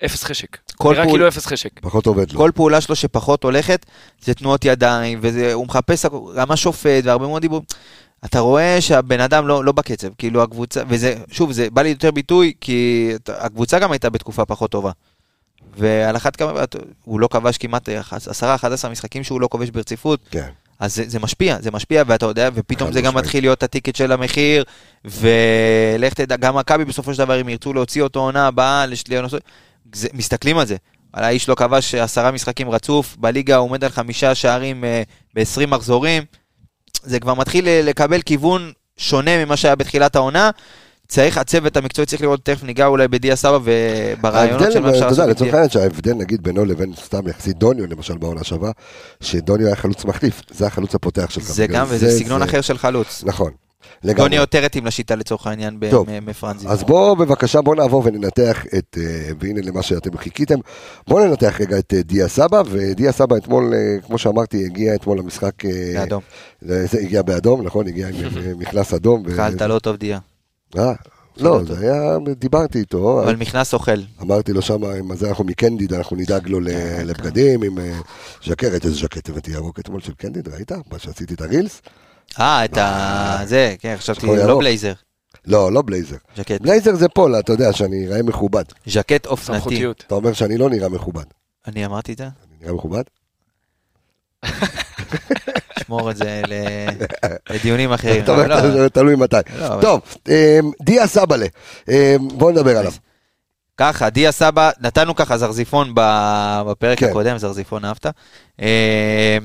Speaker 2: אפס חשק.
Speaker 3: כל
Speaker 2: נראה
Speaker 3: פעול-
Speaker 2: כאילו אפס חשק.
Speaker 1: פחות עובד לו.
Speaker 3: כל פעולה שלו שפחות הולכת, זה תנועות ידיים, והוא מחפש גם השופט והרבה מאוד דיבורים. אתה רואה שהבן אדם לא, לא בקצב, כאילו הקבוצה, וזה, שוב, זה בא לי יותר ביטוי, כי הקבוצה גם הייתה בתקופה פחות טובה. ועל אחת כמה, הוא לא כבש כמעט 10-11 משחקים שהוא לא כובש ברציפות,
Speaker 1: כן.
Speaker 3: אז זה, זה משפיע, זה משפיע, ואתה יודע, ופתאום זה גם. מתחיל להיות הטיקט של המחיר, ולך תדע, גם מכבי בסופו של דבר, אם ירצו להוציא אותו עונה הבאה, לש- לנושא- זה- מסתכלים על זה. על האיש לא כבש עשרה משחקים רצוף, בליגה הוא עומד על חמישה שערים ב-20 מחזורים, זה כבר מתחיל אה, לקבל כיוון שונה ממה שהיה בתחילת העונה. צריך, הצוות המקצועי צריך לראות, תכף ניגע אולי בדיה סבא וברעיונות של מה אפשר
Speaker 1: אתה יודע,
Speaker 3: לעשות
Speaker 1: לצורך. העניין שההבדל נגיד בינו לבין סתם יחסית דוניו למשל בעונה שעברה, שדוניו היה חלוץ מחליף, זה החלוץ הפותח שלך.
Speaker 3: זה גם, וזה סגנון אחר של חלוץ.
Speaker 1: נכון. לגמרי.
Speaker 3: דוני יותר התאים לשיטה לצורך העניין מפרנזי.
Speaker 1: אז בואו בבקשה בואו נעבור וננתח את, אה, והנה למה שאתם חיכיתם, בואו ננתח רגע את אה, דיה סבא, ודיה סבא אתמול, אה, כמו שאמרתי, הגיע אתמול למשחק,
Speaker 3: באדום.
Speaker 1: זה הגיע באדום, נכון? הגיע עם מכנס אדום.
Speaker 3: אכלת לא טוב דיה.
Speaker 1: אה, לא, זה היה, דיברתי איתו,
Speaker 3: אבל מכנס אוכל.
Speaker 1: אמרתי לו שם, עם הזה אנחנו מקנדיד, אנחנו נדאג לו ל- לבגדים, עם ז'קט, ראית איזה ז'קט הבאתי ירוק אתמול של קנדיד, ראית? מה שעשיתי את הרילס?
Speaker 3: אה, את ה... זה, כן, חשבתי, לא
Speaker 1: ירוק.
Speaker 3: בלייזר.
Speaker 1: לא, לא בלייזר.
Speaker 3: ז'קט.
Speaker 1: בלייזר זה full, אתה יודע, שאני אראה מכובד.
Speaker 3: ז'קט אופנתי.
Speaker 2: סמכותיות.
Speaker 1: אתה אומר שאני לא נראה מכובד.
Speaker 3: אני אמרתי את זה?
Speaker 1: אני נראה מכובד?
Speaker 3: שמור את זה ל- לדיונים אחרים.
Speaker 1: אומר,
Speaker 3: לא,
Speaker 1: תלוי מתי.
Speaker 3: לא,
Speaker 1: טוב, אמ, דיה סבאלה, אמ, בואו נדבר עליו.
Speaker 3: ככה, דיה סבא, נתנו ככה זרזיפון ב- בפרק
Speaker 1: כן.
Speaker 3: הקודם, זרזיפון אהבת. אה,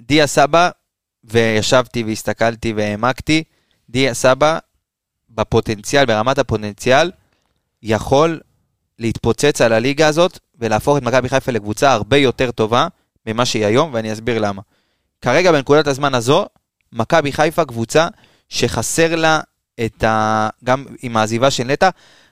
Speaker 3: דיה סבא, וישבתי והסתכלתי והעמקתי, דיה סבא, בפוטנציאל, ברמת הפוטנציאל, יכול להתפוצץ על הליגה הזאת ולהפוך את מכבי חיפה לקבוצה הרבה יותר טובה ממה שהיא היום, ואני אסביר למה. כרגע בנקודת הזמן הזו, מכבי חיפה קבוצה שחסר לה את ה... גם עם העזיבה של נטע,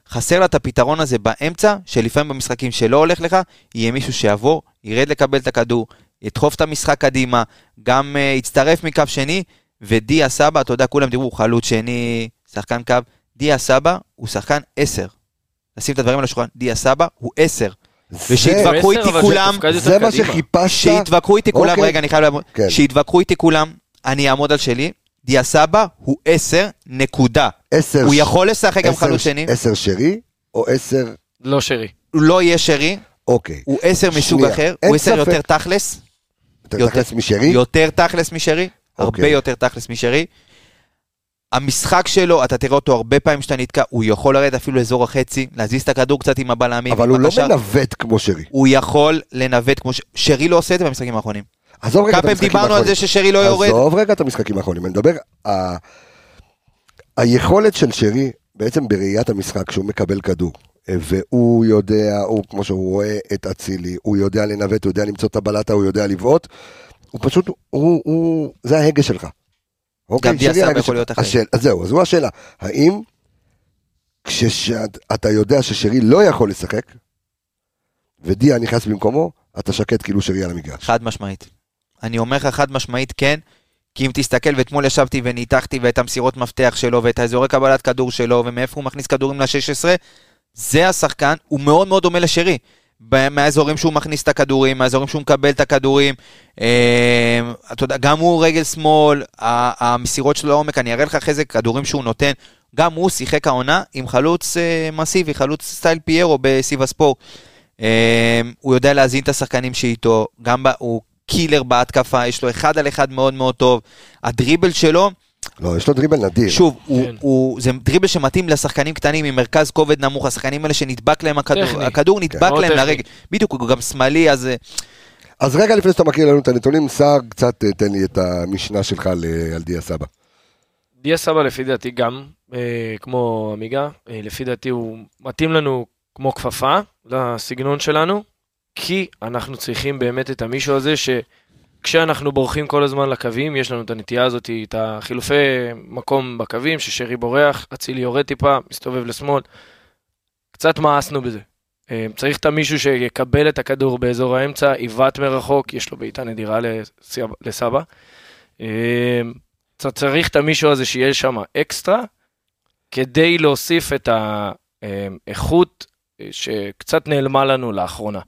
Speaker 3: חסר לה את הפתרון הזה באמצע, שלפעמים במשחקים שלא הולך לך, יהיה מישהו שיבוא, ירד לקבל את הכדור, ידחוף את המשחק קדימה, גם uh, יצטרף מקו שני, ודיה סבא, אתה יודע, כולם דיברו, חלוץ שני, שחקן קו, דיה סבא הוא שחקן עשר. נשים את הדברים על השולחן, דיה סבא הוא עשר. ושיתווכחו איתי כולם,
Speaker 1: זה מה. שחיפשת?
Speaker 3: שיתווכחו איתי כולם,
Speaker 1: אוקיי.
Speaker 3: רגע, אני חייב לעמוד,
Speaker 1: כן.
Speaker 3: שיתווכחו איתי כולם, אני אעמוד על שלי, דיה סבא הוא עשר, נקודה.
Speaker 1: עשר
Speaker 3: הוא יכול לשחק גם חלוץ שני,
Speaker 1: עשר שרי או עשר...
Speaker 2: לא שרי.
Speaker 3: הוא לא יהיה שרי,
Speaker 1: אוקיי.
Speaker 3: הוא עשר מסוג אחר, הוא עשר. יותר תכלס, יותר-
Speaker 1: תכלס משרי?
Speaker 3: יותר תכלס משרי, הרבה
Speaker 1: אוקיי.
Speaker 3: יותר תכלס משרי. המשחק שלו, אתה תראה אותו הרבה פעמים שאתה נתקע, הוא יכול לרדת אפילו לאזור החצי, להזיז את הכדור קצת עם הבלמים,
Speaker 1: אבל הוא לא. מנווט כמו שרי.
Speaker 3: הוא יכול לנווט כמו ש... שרי לא עושה את זה במשחקים האחרונים.
Speaker 1: עזוב רגע
Speaker 3: כמה
Speaker 1: את המשחקים
Speaker 3: דיברנו על
Speaker 1: האחרונים.
Speaker 3: זה ששרי לא יורד?
Speaker 1: עזוב רגע את המשחקים האחרונים, אני מדבר, ה... היכולת של שרי, בעצם בראיית המשחק, כשהוא מקבל כדור, והוא יודע, הוא כמו שהוא רואה את אצילי, הוא יודע לנווט, הוא יודע למצוא את הבלטה, הוא יודע לבעוט, הוא פשוט, הוא, הוא, זה ההגה שלך. אוקיי,
Speaker 3: גם
Speaker 1: ההגה
Speaker 3: יכול. להיות אחר.
Speaker 1: השאל, אז זהו, אז זו השאלה, האם כשאתה יודע ששרי לא יכול לשחק, ודיה נכנס במקומו, אתה שקט כאילו שרי על המגרש.
Speaker 3: חד משמעית. אני אומר לך חד משמעית כן, כי אם תסתכל, ואתמול ישבתי וניתחתי ואת המסירות מפתח שלו ואת האזורי קבלת כדור שלו ומאיפה הוא מכניס כדורים ל-16, זה השחקן, הוא מאוד מאוד דומה לשרי. מהאזורים שהוא מכניס את הכדורים, מהאזורים שהוא מקבל את הכדורים. אה, אתה יודע, גם הוא רגל שמאל, המסירות שלו לעומק, אני אראה לך אחרי זה כדורים שהוא נותן. גם הוא שיחק העונה עם חלוץ אה, מסיבי, חלוץ style פיירו בסיב הספורט. אה, הוא יודע להזין את השחקנים שאיתו, גם הוא קילר בהתקפה, יש לו אחד על אחד מאוד מאוד טוב. הדריבל שלו,
Speaker 1: לא, יש לו דריבל נדיר.
Speaker 3: שוב, הוא,
Speaker 2: כן.
Speaker 3: הוא, זה דריבל שמתאים לשחקנים קטנים עם מרכז כובד נמוך, השחקנים האלה שנדבק להם הכדור,
Speaker 2: טכני.
Speaker 3: הכדור נדבק
Speaker 2: מאוד
Speaker 3: להם
Speaker 2: טכני.
Speaker 3: לרגל. בדיוק, הוא גם שמאלי, אז... אה,
Speaker 1: אז רגע לפני שאתה מכיר לנו את הנתונים, סער, קצת אה, תן לי את המשנה שלך על דיה סבא.
Speaker 2: דיה סבא לפי דעתי גם, אה, כמו עמיגה, אה, לפי דעתי הוא מתאים לנו כמו כפפה לסגנון שלנו, כי אנחנו צריכים באמת את המישהו הזה שכשאנחנו בורחים כל הזמן לקווים, יש לנו את הנטייה הזאת, את החילופי מקום בקווים, ששרי בורח, אצילי יורד טיפה, מסתובב לשמאל. קצת מאסנו בזה. אה, צריך את המישהו שיקבל את הכדור באזור האמצע, עיוות מרחוק, יש לו בעיטה נדירה לסבא-. אה, צריך את המישהו הזה שיהיה שם אקסטרה, כדי להוסיף את האיכות אה, שקצת נעלמה לנו לאחרונה.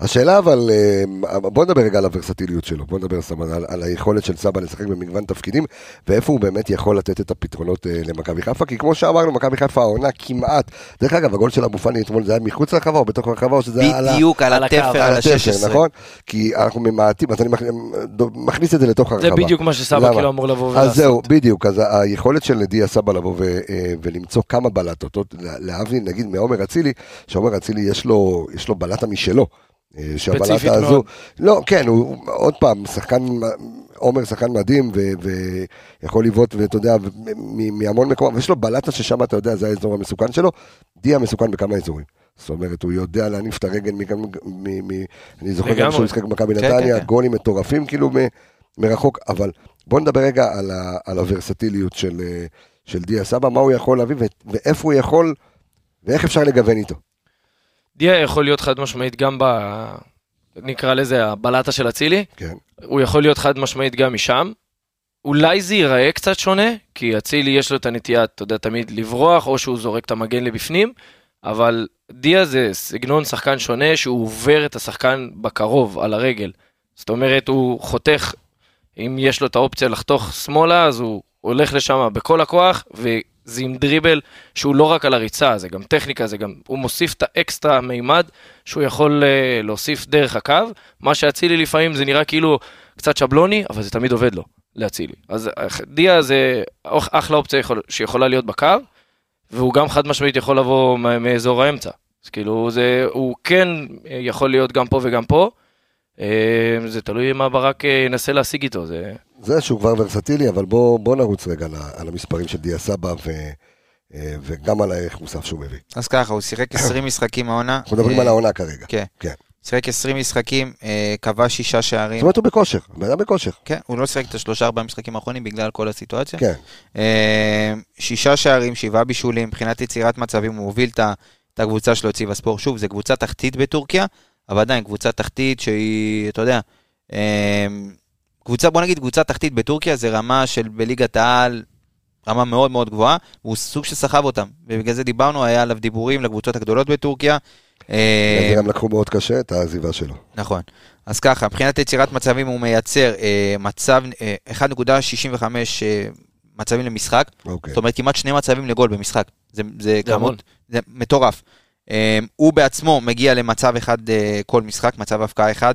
Speaker 1: השאלה אבל, אה, בוא נדבר רגע על הוורסטיליות שלו, בוא נדבר סבא, על, על היכולת של סבא לשחק במגוון תפקידים, ואיפה הוא באמת יכול לתת את הפתרונות אה, למכבי חיפה, כי כמו שאמרנו, מכבי חיפה העונה כמעט, דרך אגב, הגול של אבו פאני אתמול זה היה מחוץ לרחבה או בתוך הרחבה, או שזה היה.
Speaker 3: בדיוק, על
Speaker 2: על
Speaker 3: התפר,
Speaker 1: על
Speaker 3: על
Speaker 1: התפר,
Speaker 3: ה-16.
Speaker 1: נכון? כי אנחנו ממעטים, אז אני מכ- מכניס את זה לתוך הרחבה.
Speaker 2: זה בדיוק מה שסבא? כאילו אמור לבוא
Speaker 1: אז
Speaker 2: ולעשות.
Speaker 1: זהו, בדיוק, אז היכולת של דיה סבא לבוא ו, אה, ולמצוא כמה בלטות, להבדיל נגיד מעומר אצילי, שעומר אצילי יש לו, יש לו בלטה משלו. אה, שהבלטה
Speaker 2: ספציפית
Speaker 1: הזו,
Speaker 2: מאוד.
Speaker 1: לא, כן, הוא עוד פעם, שחקן, עומר שחקן מדהים, ו- ויכול לבעוט, ואתה יודע, מ- מהמון מקומות, ויש לו בלטה ששם, אתה יודע, זה האזור המסוכן שלו, דיה מסוכן בכמה אזורים. זאת אומרת, הוא יודע להניף את הרגל מכאן, מ- מ- אני זוכר גם. שהוא משחק במכבי
Speaker 3: כן,
Speaker 1: נתניה,
Speaker 3: כן, כן.
Speaker 1: גולים מטורפים כאילו מ- מרחוק, אבל בוא נדבר רגע על, ה, על הוורסטיליות של, אה, של דיה סבא, מה הוא יכול להביא ו- ואיפה הוא יכול, ואיך אפשר לגוון איתו.
Speaker 2: דיה יכול להיות חד משמעית גם ב... נקרא לזה הבלטה של אצילי,
Speaker 1: כן.
Speaker 2: הוא יכול להיות חד משמעית גם משם. אולי זה ייראה קצת שונה, כי אצילי יש לו את הנטייה, אתה יודע, תמיד לברוח, או שהוא זורק את המגן לבפנים, אבל דיה זה סגנון שחקן שונה, שהוא עובר את השחקן בקרוב, על הרגל. זאת אומרת, הוא חותך, אם יש לו את האופציה לחתוך שמאלה, אז הוא הולך לשם בכל הכוח, וזה עם דריבל שהוא לא רק על הריצה, זה גם טכניקה, זה גם, הוא מוסיף את האקסטרה מימד שהוא יכול uh, להוסיף דרך הקו, מה שאצילי לפעמים זה נראה כאילו קצת שבלוני, אבל זה תמיד עובד לו, לאצילי. אז אה, דיה זה אח- אחלה אופציה יכול, שיכולה להיות בקו, והוא גם חד משמעית יכול לבוא מאזור האמצע. אז כאילו, זה, הוא כן אה, יכול להיות גם פה וגם פה. זה תלוי מה ברק ינסה להשיג איתו, זה...
Speaker 1: זה שהוא כבר ורסטילי, אבל בוא, בוא נרוץ רגע על, על המספרים של דיה סבא ו, אה, וגם על הערך מוסף שהוא מביא.
Speaker 3: אז ככה, הוא שיחק 20 משחקים העונה.
Speaker 1: אנחנו מדברים
Speaker 3: אה,
Speaker 1: על העונה כרגע.
Speaker 3: כן.
Speaker 1: כן.
Speaker 3: שיחק 20 משחקים, אה, כבש שישה שערים.
Speaker 1: זאת אומרת הוא בכושר, בן אדם בכושר.
Speaker 3: כן, הוא לא שיחק את השלושה ארבעה משחקים האחרונים בגלל כל הסיטואציה.
Speaker 1: כן.
Speaker 3: שישה שערים, שבעה בישולים, מבחינת יצירת מצבים, הוא מוביל את הקבוצה שלו, הציב הספורט. שוב, זו קבוצה תחתית בטורקיה, אבל עדיין קבוצה תחתית שהיא, אתה יודע, קבוצה, בוא נגיד קבוצה תחתית בטורקיה זה רמה של בליגת העל, רמה מאוד מאוד גבוהה, והוא סוג שסחב אותם. ובגלל זה דיברנו, היה עליו דיבורים לקבוצות הגדולות בטורקיה. אה,
Speaker 1: זה גם לקחו מאוד קשה את העזיבה שלו.
Speaker 3: נכון. אז ככה, מבחינת יצירת מצבים הוא מייצר אה, מצב, אה, 1.65 אה, מצבים למשחק,
Speaker 1: אוקיי.
Speaker 3: זאת אומרת כמעט שני מצבים לגול במשחק. זה, זה. כמות, זה מטורף. אה, הוא בעצמו מגיע למצב אחד אה, כל משחק, מצב הפקעה אחד.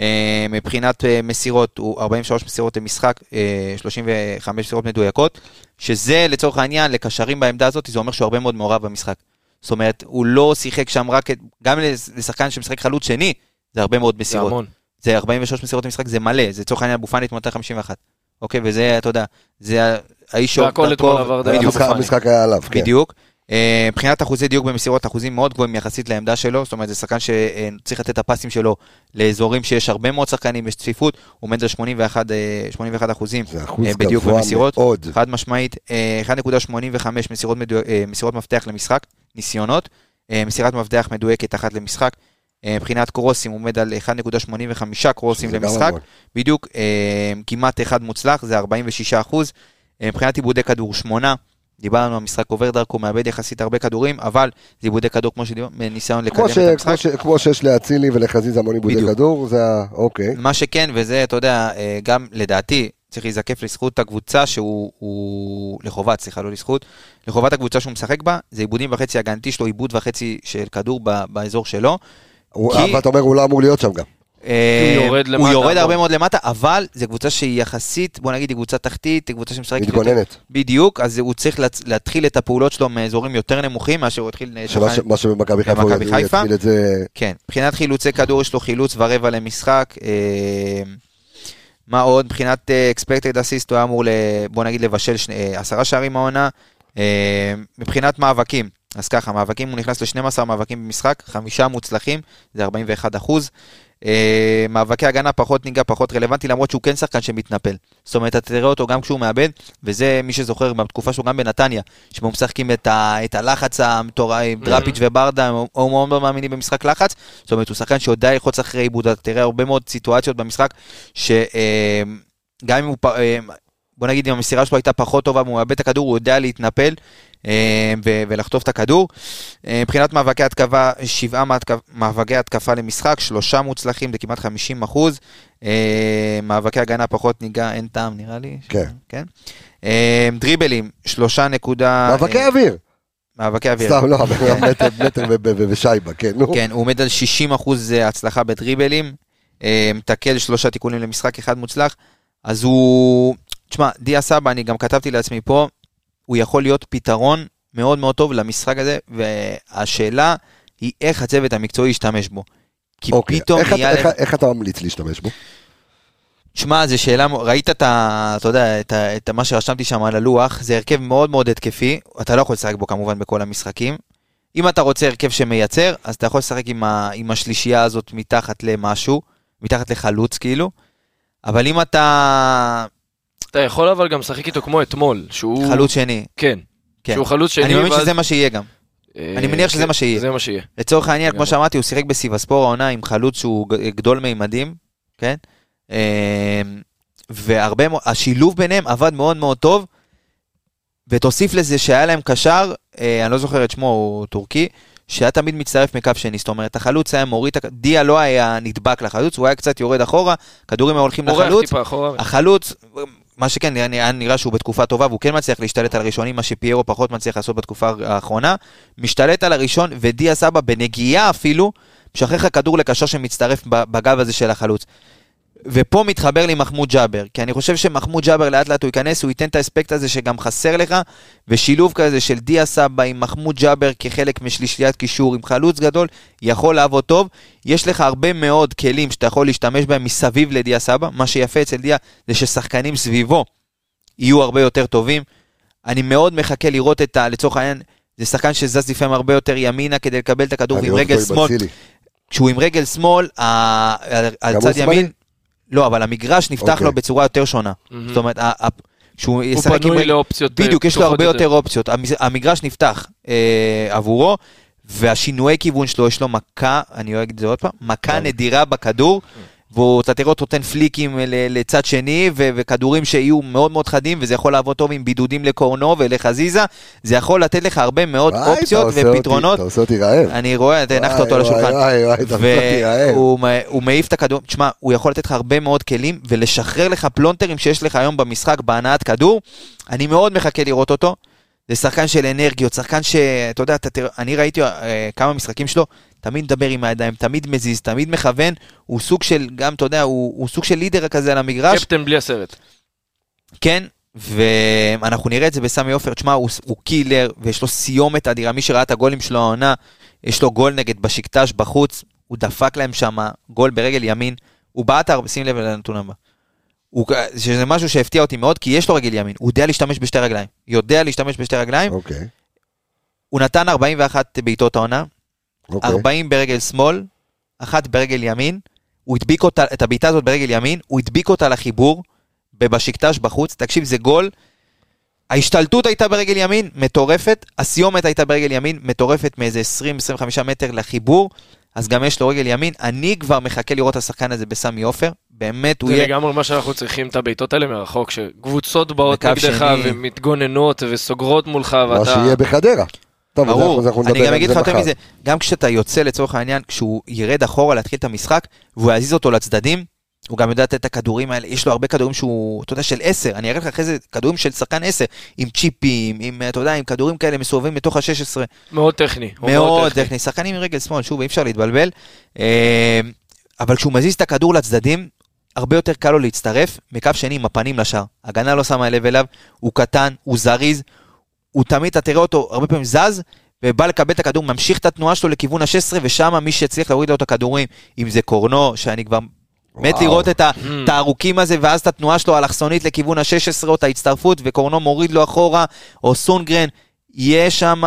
Speaker 3: אה, מבחינת אה, מסירות, הוא 43 מסירות למשחק, אה, 35 מסירות מדויקות, שזה לצורך העניין, לקשרים בעמדה הזאת, זה אומר שהוא הרבה מאוד מעורב במשחק. זאת אומרת, הוא לא שיחק שם רק, גם לשחקן שמשחק חלוץ שני, זה הרבה מאוד
Speaker 2: זה
Speaker 3: מסירות.
Speaker 2: המון.
Speaker 3: זה 43 מסירות למשחק, זה מלא, זה לצורך העניין אבו פאני אתמול נתן 51. אוקיי, וזה, אתה יודע, זה האיש
Speaker 2: והכל
Speaker 3: דרכו-
Speaker 2: אתמול עבר דרך
Speaker 3: בדיוק.
Speaker 1: המשחק היה עליו, כן.
Speaker 3: בדיוק. אה, מבחינת אחוזי דיוק במסירות, אחוזים מאוד גבוהים יחסית לעמדה שלו, זאת אומרת, זה שחקן שצריך לתת את הפסים שלו לאזורים שיש הרבה מאוד שחקנים, יש צפיפות, הוא עומד על 81, אה, 81 אחוזים
Speaker 1: זה אחוז
Speaker 3: אה, בדיוק במסירות.
Speaker 1: מאוד.
Speaker 3: חד משמעית, אה, 1.85 מסירות, מדו... אה, מסירות מפתח למשחק, ניסיונות, אה, מסירת מפתח מדויקת אחת למשחק. אה, מבחינת קרוסים עומד על 1.85 קרוסים למשחק. בדיוק, אה, כמעט אחד מוצלח, זה 46 אחוז. אה, מבחינת עיבודי כדור, שמונה. דיברנו, המשחק עובר דרכו, מאבד יחסית הרבה כדורים, אבל זה עיבודי כדור, כמו שדיברנו, ניסיון לקדם
Speaker 1: כמו,
Speaker 3: את
Speaker 1: ש,
Speaker 3: המשחק.
Speaker 1: כמו, ש, כמו שיש לאצילי ולחזיזה המון עיבודי. כדור, זה ה... אוקיי.
Speaker 3: מה שכן, וזה, אתה יודע, אה, גם לדעתי, צריך להיזקף לזכות הקבוצה שהוא, הוא, לחובת, סליחה, לא לזכות, לחובת הקבוצה שהוא משחק בה, זה עיבודים וחצי הגנתי שלו, עיבוד וחצי של כדור ב, באזור שלו.
Speaker 1: הוא-
Speaker 3: כי-
Speaker 1: אבל אתה אומר, הוא לא אמור להיות שם גם.
Speaker 3: אה,
Speaker 2: יורד
Speaker 3: הוא יורד. הרבה מאוד למטה, אבל זו קבוצה שהיא יחסית, בוא נגיד, היא קבוצה תחתית, היא קבוצה שמשחקת
Speaker 1: מתגוננת.
Speaker 3: בדיוק, אז הוא צריך להתחיל את הפעולות שלו מאזורים יותר נמוכים מאשר הוא התחיל... אה,
Speaker 1: מה שבמכבי חיפה הוא? יתחיל את זה...
Speaker 3: כן, מבחינת חילוצי כדור יש לו חילוץ ורבע למשחק. אה, מה עוד? מבחינת expected assist הוא היה אמור, בוא נגיד, לבשל עשרה שערים העונה. מבחינת מאבקים, אז ככה, מאבקים הוא נכנס ל-12 מאבקים במשחק, חמישה מוצלחים, זה 41 אחוז. אה, מאבקי הגנה פחות ניגע, פחות רלוונטי, למרות שהוא כן שחקן שמתנפל. זאת אומרת, אתה תראה אותו גם כשהוא מאבד, וזה מי שזוכר בתקופה שלו גם בנתניה, שבו משחקים את, ה, את הלחץ המטורף, עם דראפיץ' וברדה, הם מאוד מאוד מאמינים במשחק לחץ. זאת אומרת, הוא שחקן שיודע ללחוץ אחרי עיבוד, אתה תראה הרבה מאוד סיטואציות במשחק, שגם אם הוא, אה, בוא נגיד אם המסירה שלו הייתה פחות טובה והוא מאבד את הכדור, הוא יודע להתנפל אה, ולחטוף את הכדור. אה, מבחינת מאבקי התקפה, שבעה מאבקי התקפה למשחק, שלושה מוצלחים, זה כמעט 50 אחוז. אה, מאבקי הגנה פחות ניגע, אין טעם נראה לי.
Speaker 1: כן.
Speaker 3: כן. אה, דריבלים, שלושה נקודה...
Speaker 1: מאבקי
Speaker 3: אה,
Speaker 1: אוויר.
Speaker 3: מאבקי אוויר.
Speaker 1: סתם, לא, מטר ושייבה, כן, נו.
Speaker 3: כן, הוא עומד על 60 אחוז הצלחה בדריבלים, אה, מתקל שלושה תיקונים למשחק, אחד מוצלח, אז הוא... תשמע, דיה סבא, אני גם כתבתי לעצמי פה, הוא יכול להיות פתרון מאוד מאוד טוב למשחק הזה, והשאלה היא איך הצוות המקצועי ישתמש בו. כי
Speaker 1: אוקיי.
Speaker 3: פתאום
Speaker 1: איך
Speaker 3: נהיה...
Speaker 1: איך-
Speaker 3: להם-
Speaker 1: איך אתה ממליץ להשתמש בו?
Speaker 3: תשמע, זו שאלה, ראית את ה... אתה יודע, את, ה, את מה שרשמתי שם על הלוח, זה הרכב מאוד מאוד התקפי, אתה לא יכול לשחק בו כמובן בכל המשחקים. אם אתה רוצה הרכב שמייצר, אז אתה יכול לשחק עם, ה, עם השלישייה הזאת מתחת למשהו, מתחת לחלוץ כאילו, אבל אם אתה
Speaker 2: אתה יכול אבל גם לשחק איתו כמו אתמול, שהוא...
Speaker 3: חלוץ שני,
Speaker 2: כן.
Speaker 3: כן.
Speaker 2: שהוא חלוץ שני.
Speaker 3: אני מאמין
Speaker 2: ואז-
Speaker 3: שזה מה שיהיה גם.
Speaker 2: אה,
Speaker 3: אני מניח שזה
Speaker 2: כן,
Speaker 3: מה שיהיה.
Speaker 2: זה מה שיהיה.
Speaker 3: לצורך העניין, כמו. שאמרתי, הוא שיחק בסיבספור העונה עם חלוץ שהוא גדול מימדים, כן? אה, והרבה מאוד, השילוב ביניהם עבד מאוד מאוד טוב, ותוסיף לזה שהיה להם קשר, אה, אני לא זוכר את שמו, הוא טורקי, שהיה תמיד מצטרף מקו שני, זאת אומרת, החלוץ היה מוריד, דיה לא היה נדבק לחלוץ, הוא היה קצת יורד אחורה, כדורים היו הולכים לחלוץ. החלוץ, מה שכן, היה היה נראה שהוא בתקופה טובה, והוא כן מצליח להשתלט על הראשונים, מה שפיירו פחות מצליח לעשות בתקופה האחרונה. משתלט על הראשון, ודיה סבא בנגיעה אפילו, משחרר לך כדור לקשר שמצטרף בגב הזה של החלוץ. ופה מתחבר לי מחמוד ג'אבר, כי אני חושב שמחמוד ג'אבר לאט לאט הוא ייכנס, הוא ייתן את האספקט הזה שגם חסר לך, ושילוב כזה של דיה סבא עם מחמוד ג'אבר כחלק משלישיית קישור עם חלוץ גדול, יכול לעבוד טוב. יש לך הרבה מאוד כלים שאתה יכול להשתמש בהם מסביב לדיה סבא, מה שיפה אצל דיה זה ששחקנים סביבו יהיו הרבה יותר טובים. אני מאוד מחכה לראות את ה... לצורך העניין, זה שחקן שזז לפעמים הרבה יותר ימינה כדי לקבל את הכדור
Speaker 1: רואה
Speaker 3: רגל
Speaker 1: עם
Speaker 3: שמאל. כשהוא עם רגל שמאל, ה- על
Speaker 1: הוא
Speaker 3: צד
Speaker 1: שמאלי?
Speaker 3: ימין, לא, אבל המגרש נפתח
Speaker 1: אוקיי.
Speaker 3: לו בצורה יותר שונה. זאת אומרת, כשהוא
Speaker 2: הוא
Speaker 3: ישחק עם
Speaker 2: פנוי
Speaker 3: רגל...
Speaker 2: לאופציות אה,
Speaker 3: בדיוק, יש לו הרבה יותר אופציות. המז- המגרש נפתח אה, עבורו, והשינויי כיוון שלו, יש לו מכה, אני אוהג את זה עוד פעם, מכה נדירה בכדור, והוא, אתה תראה אותו נותן פליקים ל- לצד שני, ו- וכדורים שיהיו מאוד מאוד חדים, וזה יכול לעבוד טוב עם בידודים לקורנו ולחזיזה, זה יכול לתת לך הרבה מאוד
Speaker 1: וואי, אתה
Speaker 3: אופציות
Speaker 1: אותי-
Speaker 3: ופתרונות.
Speaker 1: אתה עושה אותי רעב.
Speaker 3: אני רואה, אתה הנחת אותו על השולחן.
Speaker 1: וואי, וואי, אתה עושה אותי רעב.
Speaker 3: והוא מעיף את הכדור, תשמע, הוא יכול לתת לך הרבה מאוד כלים ולשחרר לך פלונטרים שיש לך היום במשחק בהנעת כדור. אני מאוד מחכה לראות אותו. זה שחקן של אנרגיות, שחקן שאתה יודע, אתה אני ראיתי אה, כמה משחקים שלו, תמיד מדבר עם הידיים, תמיד מזיז, תמיד מכוון, הוא סוג של, גם אתה יודע, הוא, הוא סוג של לידר כזה על המגרש,
Speaker 2: קפטן בלי הסרט.
Speaker 3: כן, ואנחנו נראה את זה בסמי עופר, תשמע, הוא, הוא קילר, ויש לו סיומת אדירה, מי שראה את הגולים שלו העונה, יש לו גול נגד בשקטש בחוץ, הוא דפק להם שם גול ברגל ימין, הוא בעט הרבה, שים לב לנתון הבא. הוא, שזה משהו שהפתיע אותי מאוד, כי יש לו רגל ימין, הוא יודע להשתמש בשתי רגליים, יודע להשתמש בשתי רגליים,
Speaker 1: אוקיי,
Speaker 3: הוא נתן 41 בעיטות העונה,
Speaker 1: אוקיי.
Speaker 3: 40 ברגל שמאל, אחת ברגל ימין, הוא הדביק אותה, את הבעיטה הזאת ברגל ימין, הוא הדביק אותה לחיבור, בבשיקטש בחוץ, תקשיב, זה גול. ההשתלטות הייתה ברגל ימין, מטורפת, הסיומת הייתה ברגל ימין, מטורפת מאיזה 20-25 מטר לחיבור, אז גם יש לו רגל ימין. אני כבר מחכה לראות את השחקן הזה בסמי עופר, באמת הוא
Speaker 2: זה
Speaker 3: יהיה...
Speaker 2: לגמרי מה שאנחנו צריכים, את הבעיטות האלה מרחוק, שקבוצות באות נגדך
Speaker 3: שני.
Speaker 2: ומתגוננות וסוגרות מולך,
Speaker 1: מה
Speaker 2: ואתה...
Speaker 1: שיהיה בחדרה. טוב,
Speaker 3: ברור, אני גם אגיד
Speaker 1: זה
Speaker 3: לך יותר. מזה, גם כשאתה יוצא לצורך העניין, כשהוא ירד אחורה להתחיל את המשחק, והוא יזיז אותו לצדדים, הוא גם יודע לתת את הכדורים האלה, יש לו הרבה כדורים שהוא, אתה יודע, של 10, אני אראה לך אחרי זה כדורים של שחקן 10, עם צ'יפים, עם, אתה יודע, עם כדורים כאלה מסובבים בתוך ה-16,
Speaker 2: מאוד טכני.
Speaker 3: מאוד טכני, שחקנים עם רגל שמאל, שוב, אי אפשר להתבלבל, אה, אבל כשהוא מזיז את הכדור לצדדים, הרבה יותר קל לו להצטרף, מקו שני עם הפנים לשער. הגנה לא שמה לב אליו, הוא קטן, הוא זריז, הוא תמיד, אתה תראה אותו הרבה פעמים זז, ובא לקבל את הכדור, ממשיך את התנועה שלו לכיוון ה-16, ושם מי שיצליח להוריד לו את הכדורים, אם זה קורנו, שאני כבר מת
Speaker 1: וואו.
Speaker 3: לראות את את הארוכים הזה, ואז את התנועה שלו האלכסונית לכיוון ה-16, או את ההצטרפות, וקורנו מוריד לו אחורה, או סונגרן, יהיה שם...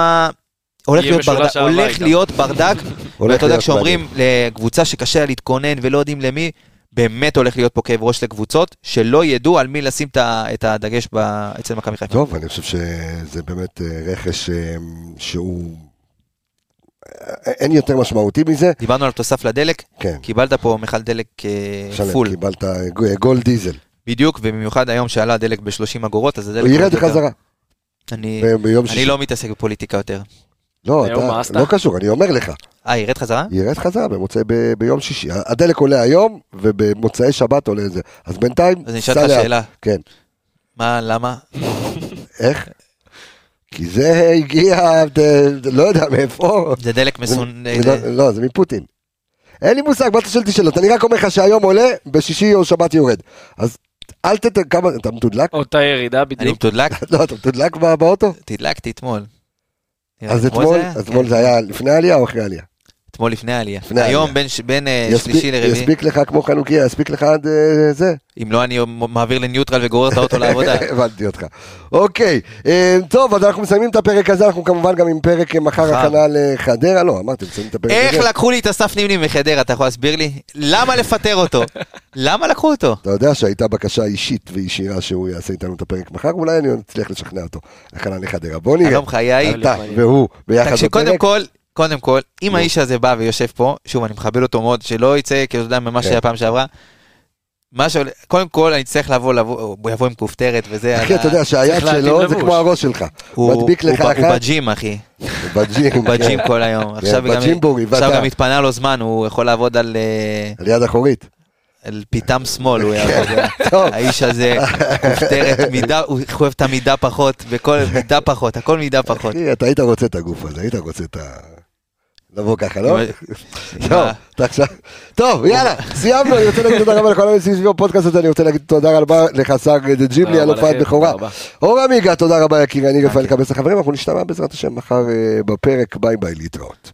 Speaker 3: הולך להיות ברדק,
Speaker 2: אהבה
Speaker 3: הולך. להיות ברדק, ואתה יודע, כשאומרים לקבוצה שקשה לה להתכונן ולא יודעים למי, באמת הולך להיות פה כאב ראש לקבוצות, שלא ידעו על מי לשים את הדגש ב- אצל מכבי חיפה.
Speaker 1: טוב, אני חושב שזה באמת אה, רכש אה, שהוא... אה, אין יותר משמעותי מזה.
Speaker 3: דיברנו על תוסף לדלק,
Speaker 1: כן,
Speaker 3: קיבלת פה מכל דלק
Speaker 1: שלם,
Speaker 3: פול.
Speaker 1: קיבלת גול דיזל.
Speaker 3: בדיוק, ובמיוחד היום שעלה הדלק ב-30 אגורות, אז הדלק...
Speaker 1: הוא ירד. חזרה.
Speaker 3: אני אני. לא מתעסק בפוליטיקה יותר.
Speaker 1: לא, אתה? לא קשור, אני אומר לך.
Speaker 3: אה, ירד חזרה?
Speaker 1: ירד חזרה במוצאי, ב- ביום שישי. הדלק עולה היום, ובמוצאי שבת עולה זה. אז בינתיים,
Speaker 3: אז אני אשאל אותך. שאלה.
Speaker 1: כן.
Speaker 3: מה, למה?
Speaker 1: איך? כי זה הגיע, לא יודע מאיפה.
Speaker 3: זה דלק מסון...
Speaker 1: זה לא- לא, זה מפוטין. אין לי מושג, מה אתה שואל אותי שאלות? אני רק אומר לך שהיום עולה, בשישי או שבת יורד. אז אל תת... כמה... אתה מתודלק?
Speaker 2: אותה ירידה
Speaker 3: אני
Speaker 2: בדיוק.
Speaker 3: מתודלק?
Speaker 1: לא, אתה מתודלק בא- באוטו?
Speaker 3: תדלקתי אתמול.
Speaker 1: אז? אתמול
Speaker 3: כן.
Speaker 1: זה היה לפני העלייה או אחרי העלייה?
Speaker 3: אתמול לפני העלייה.
Speaker 1: לפני
Speaker 3: היום
Speaker 1: העלייה.
Speaker 3: בין ש- בין אה,
Speaker 1: יספיק-
Speaker 3: שלישי לרביעי.
Speaker 1: יספיק לך כמו חנוכיה, יספיק לך עד אה, זה?
Speaker 3: אם לא, אני מעביר לניוטרל וגורר את האוטו לעבודה.
Speaker 1: הבנתי אותך. אוקיי, אה, טוב, אז אנחנו מסיימים את הפרק הזה, אנחנו כמובן גם עם פרק מחר. הכנה לחדרה, לא, אמרתי, מסיימים את הפרק
Speaker 3: איך
Speaker 1: הזה.
Speaker 3: לקחו לי את אסף נימני מחדרה, אתה יכול להסביר לי? למה לפטר אותו? למה לקחו אותו?
Speaker 1: אתה יודע שהייתה בקשה אישית וישירה שהוא יעשה איתנו את הפרק מחר, אולי אני אצליח לשכנע אותו. הכנה לחדרה, בוא נראה. אתה והוא ביחד
Speaker 3: תקשיב, קודם
Speaker 1: בפרק.
Speaker 3: כל, קודם כל, אם. האיש הזה בא ויושב פה, שוב, אני מכבד אותו מאוד, שלא יצא, כי אתה יודע, ממה
Speaker 1: כן.
Speaker 3: שהיה פעם שעברה, מה שעולה, קודם כל, אני צריך לבוא, לבוא, הוא יבוא עם כופתרת וזה,
Speaker 1: אחי, אתה יודע שהיד שלו זה. כמו הראש שלך.
Speaker 3: הוא-
Speaker 1: מדביק לך
Speaker 3: ב- הוא
Speaker 1: אחת.
Speaker 3: בג'ים, אחי.
Speaker 1: בג'ים.
Speaker 3: הוא בג'ים
Speaker 1: כן.
Speaker 3: כל היום. עכשיו גם-
Speaker 1: בג'ימבורי,
Speaker 3: עכשיו גם התפנה לו זמן, הוא יכול לעבוד על אה,
Speaker 1: על יד אחורית.
Speaker 3: על פיתם שמאל, הוא יעבוד.
Speaker 1: טוב.
Speaker 3: האיש הזה, כופתרת, מידה, הוא אוהב את המידה פחות, בכל מידה פחות, הכל מידה פחות.
Speaker 1: אחי, אתה היית רוצה את הגוף הזה, היית רוצה את ה... לבוא ככה, לא? טוב, אתה עכשיו- טוב, יאללה, סיימנו, אני רוצה להגיד תודה רבה לכל המציעים סביב הפודקאסט הזה, אני רוצה להגיד תודה רבה לך, שר ג'יבלי, על הופעת בכורה. אור עמיגה, תודה רבה יקירי, אני רפאל קבס החברים, אנחנו נשתמע בעזרת השם מחר אה, בפרק, ביי ביי, להתראות.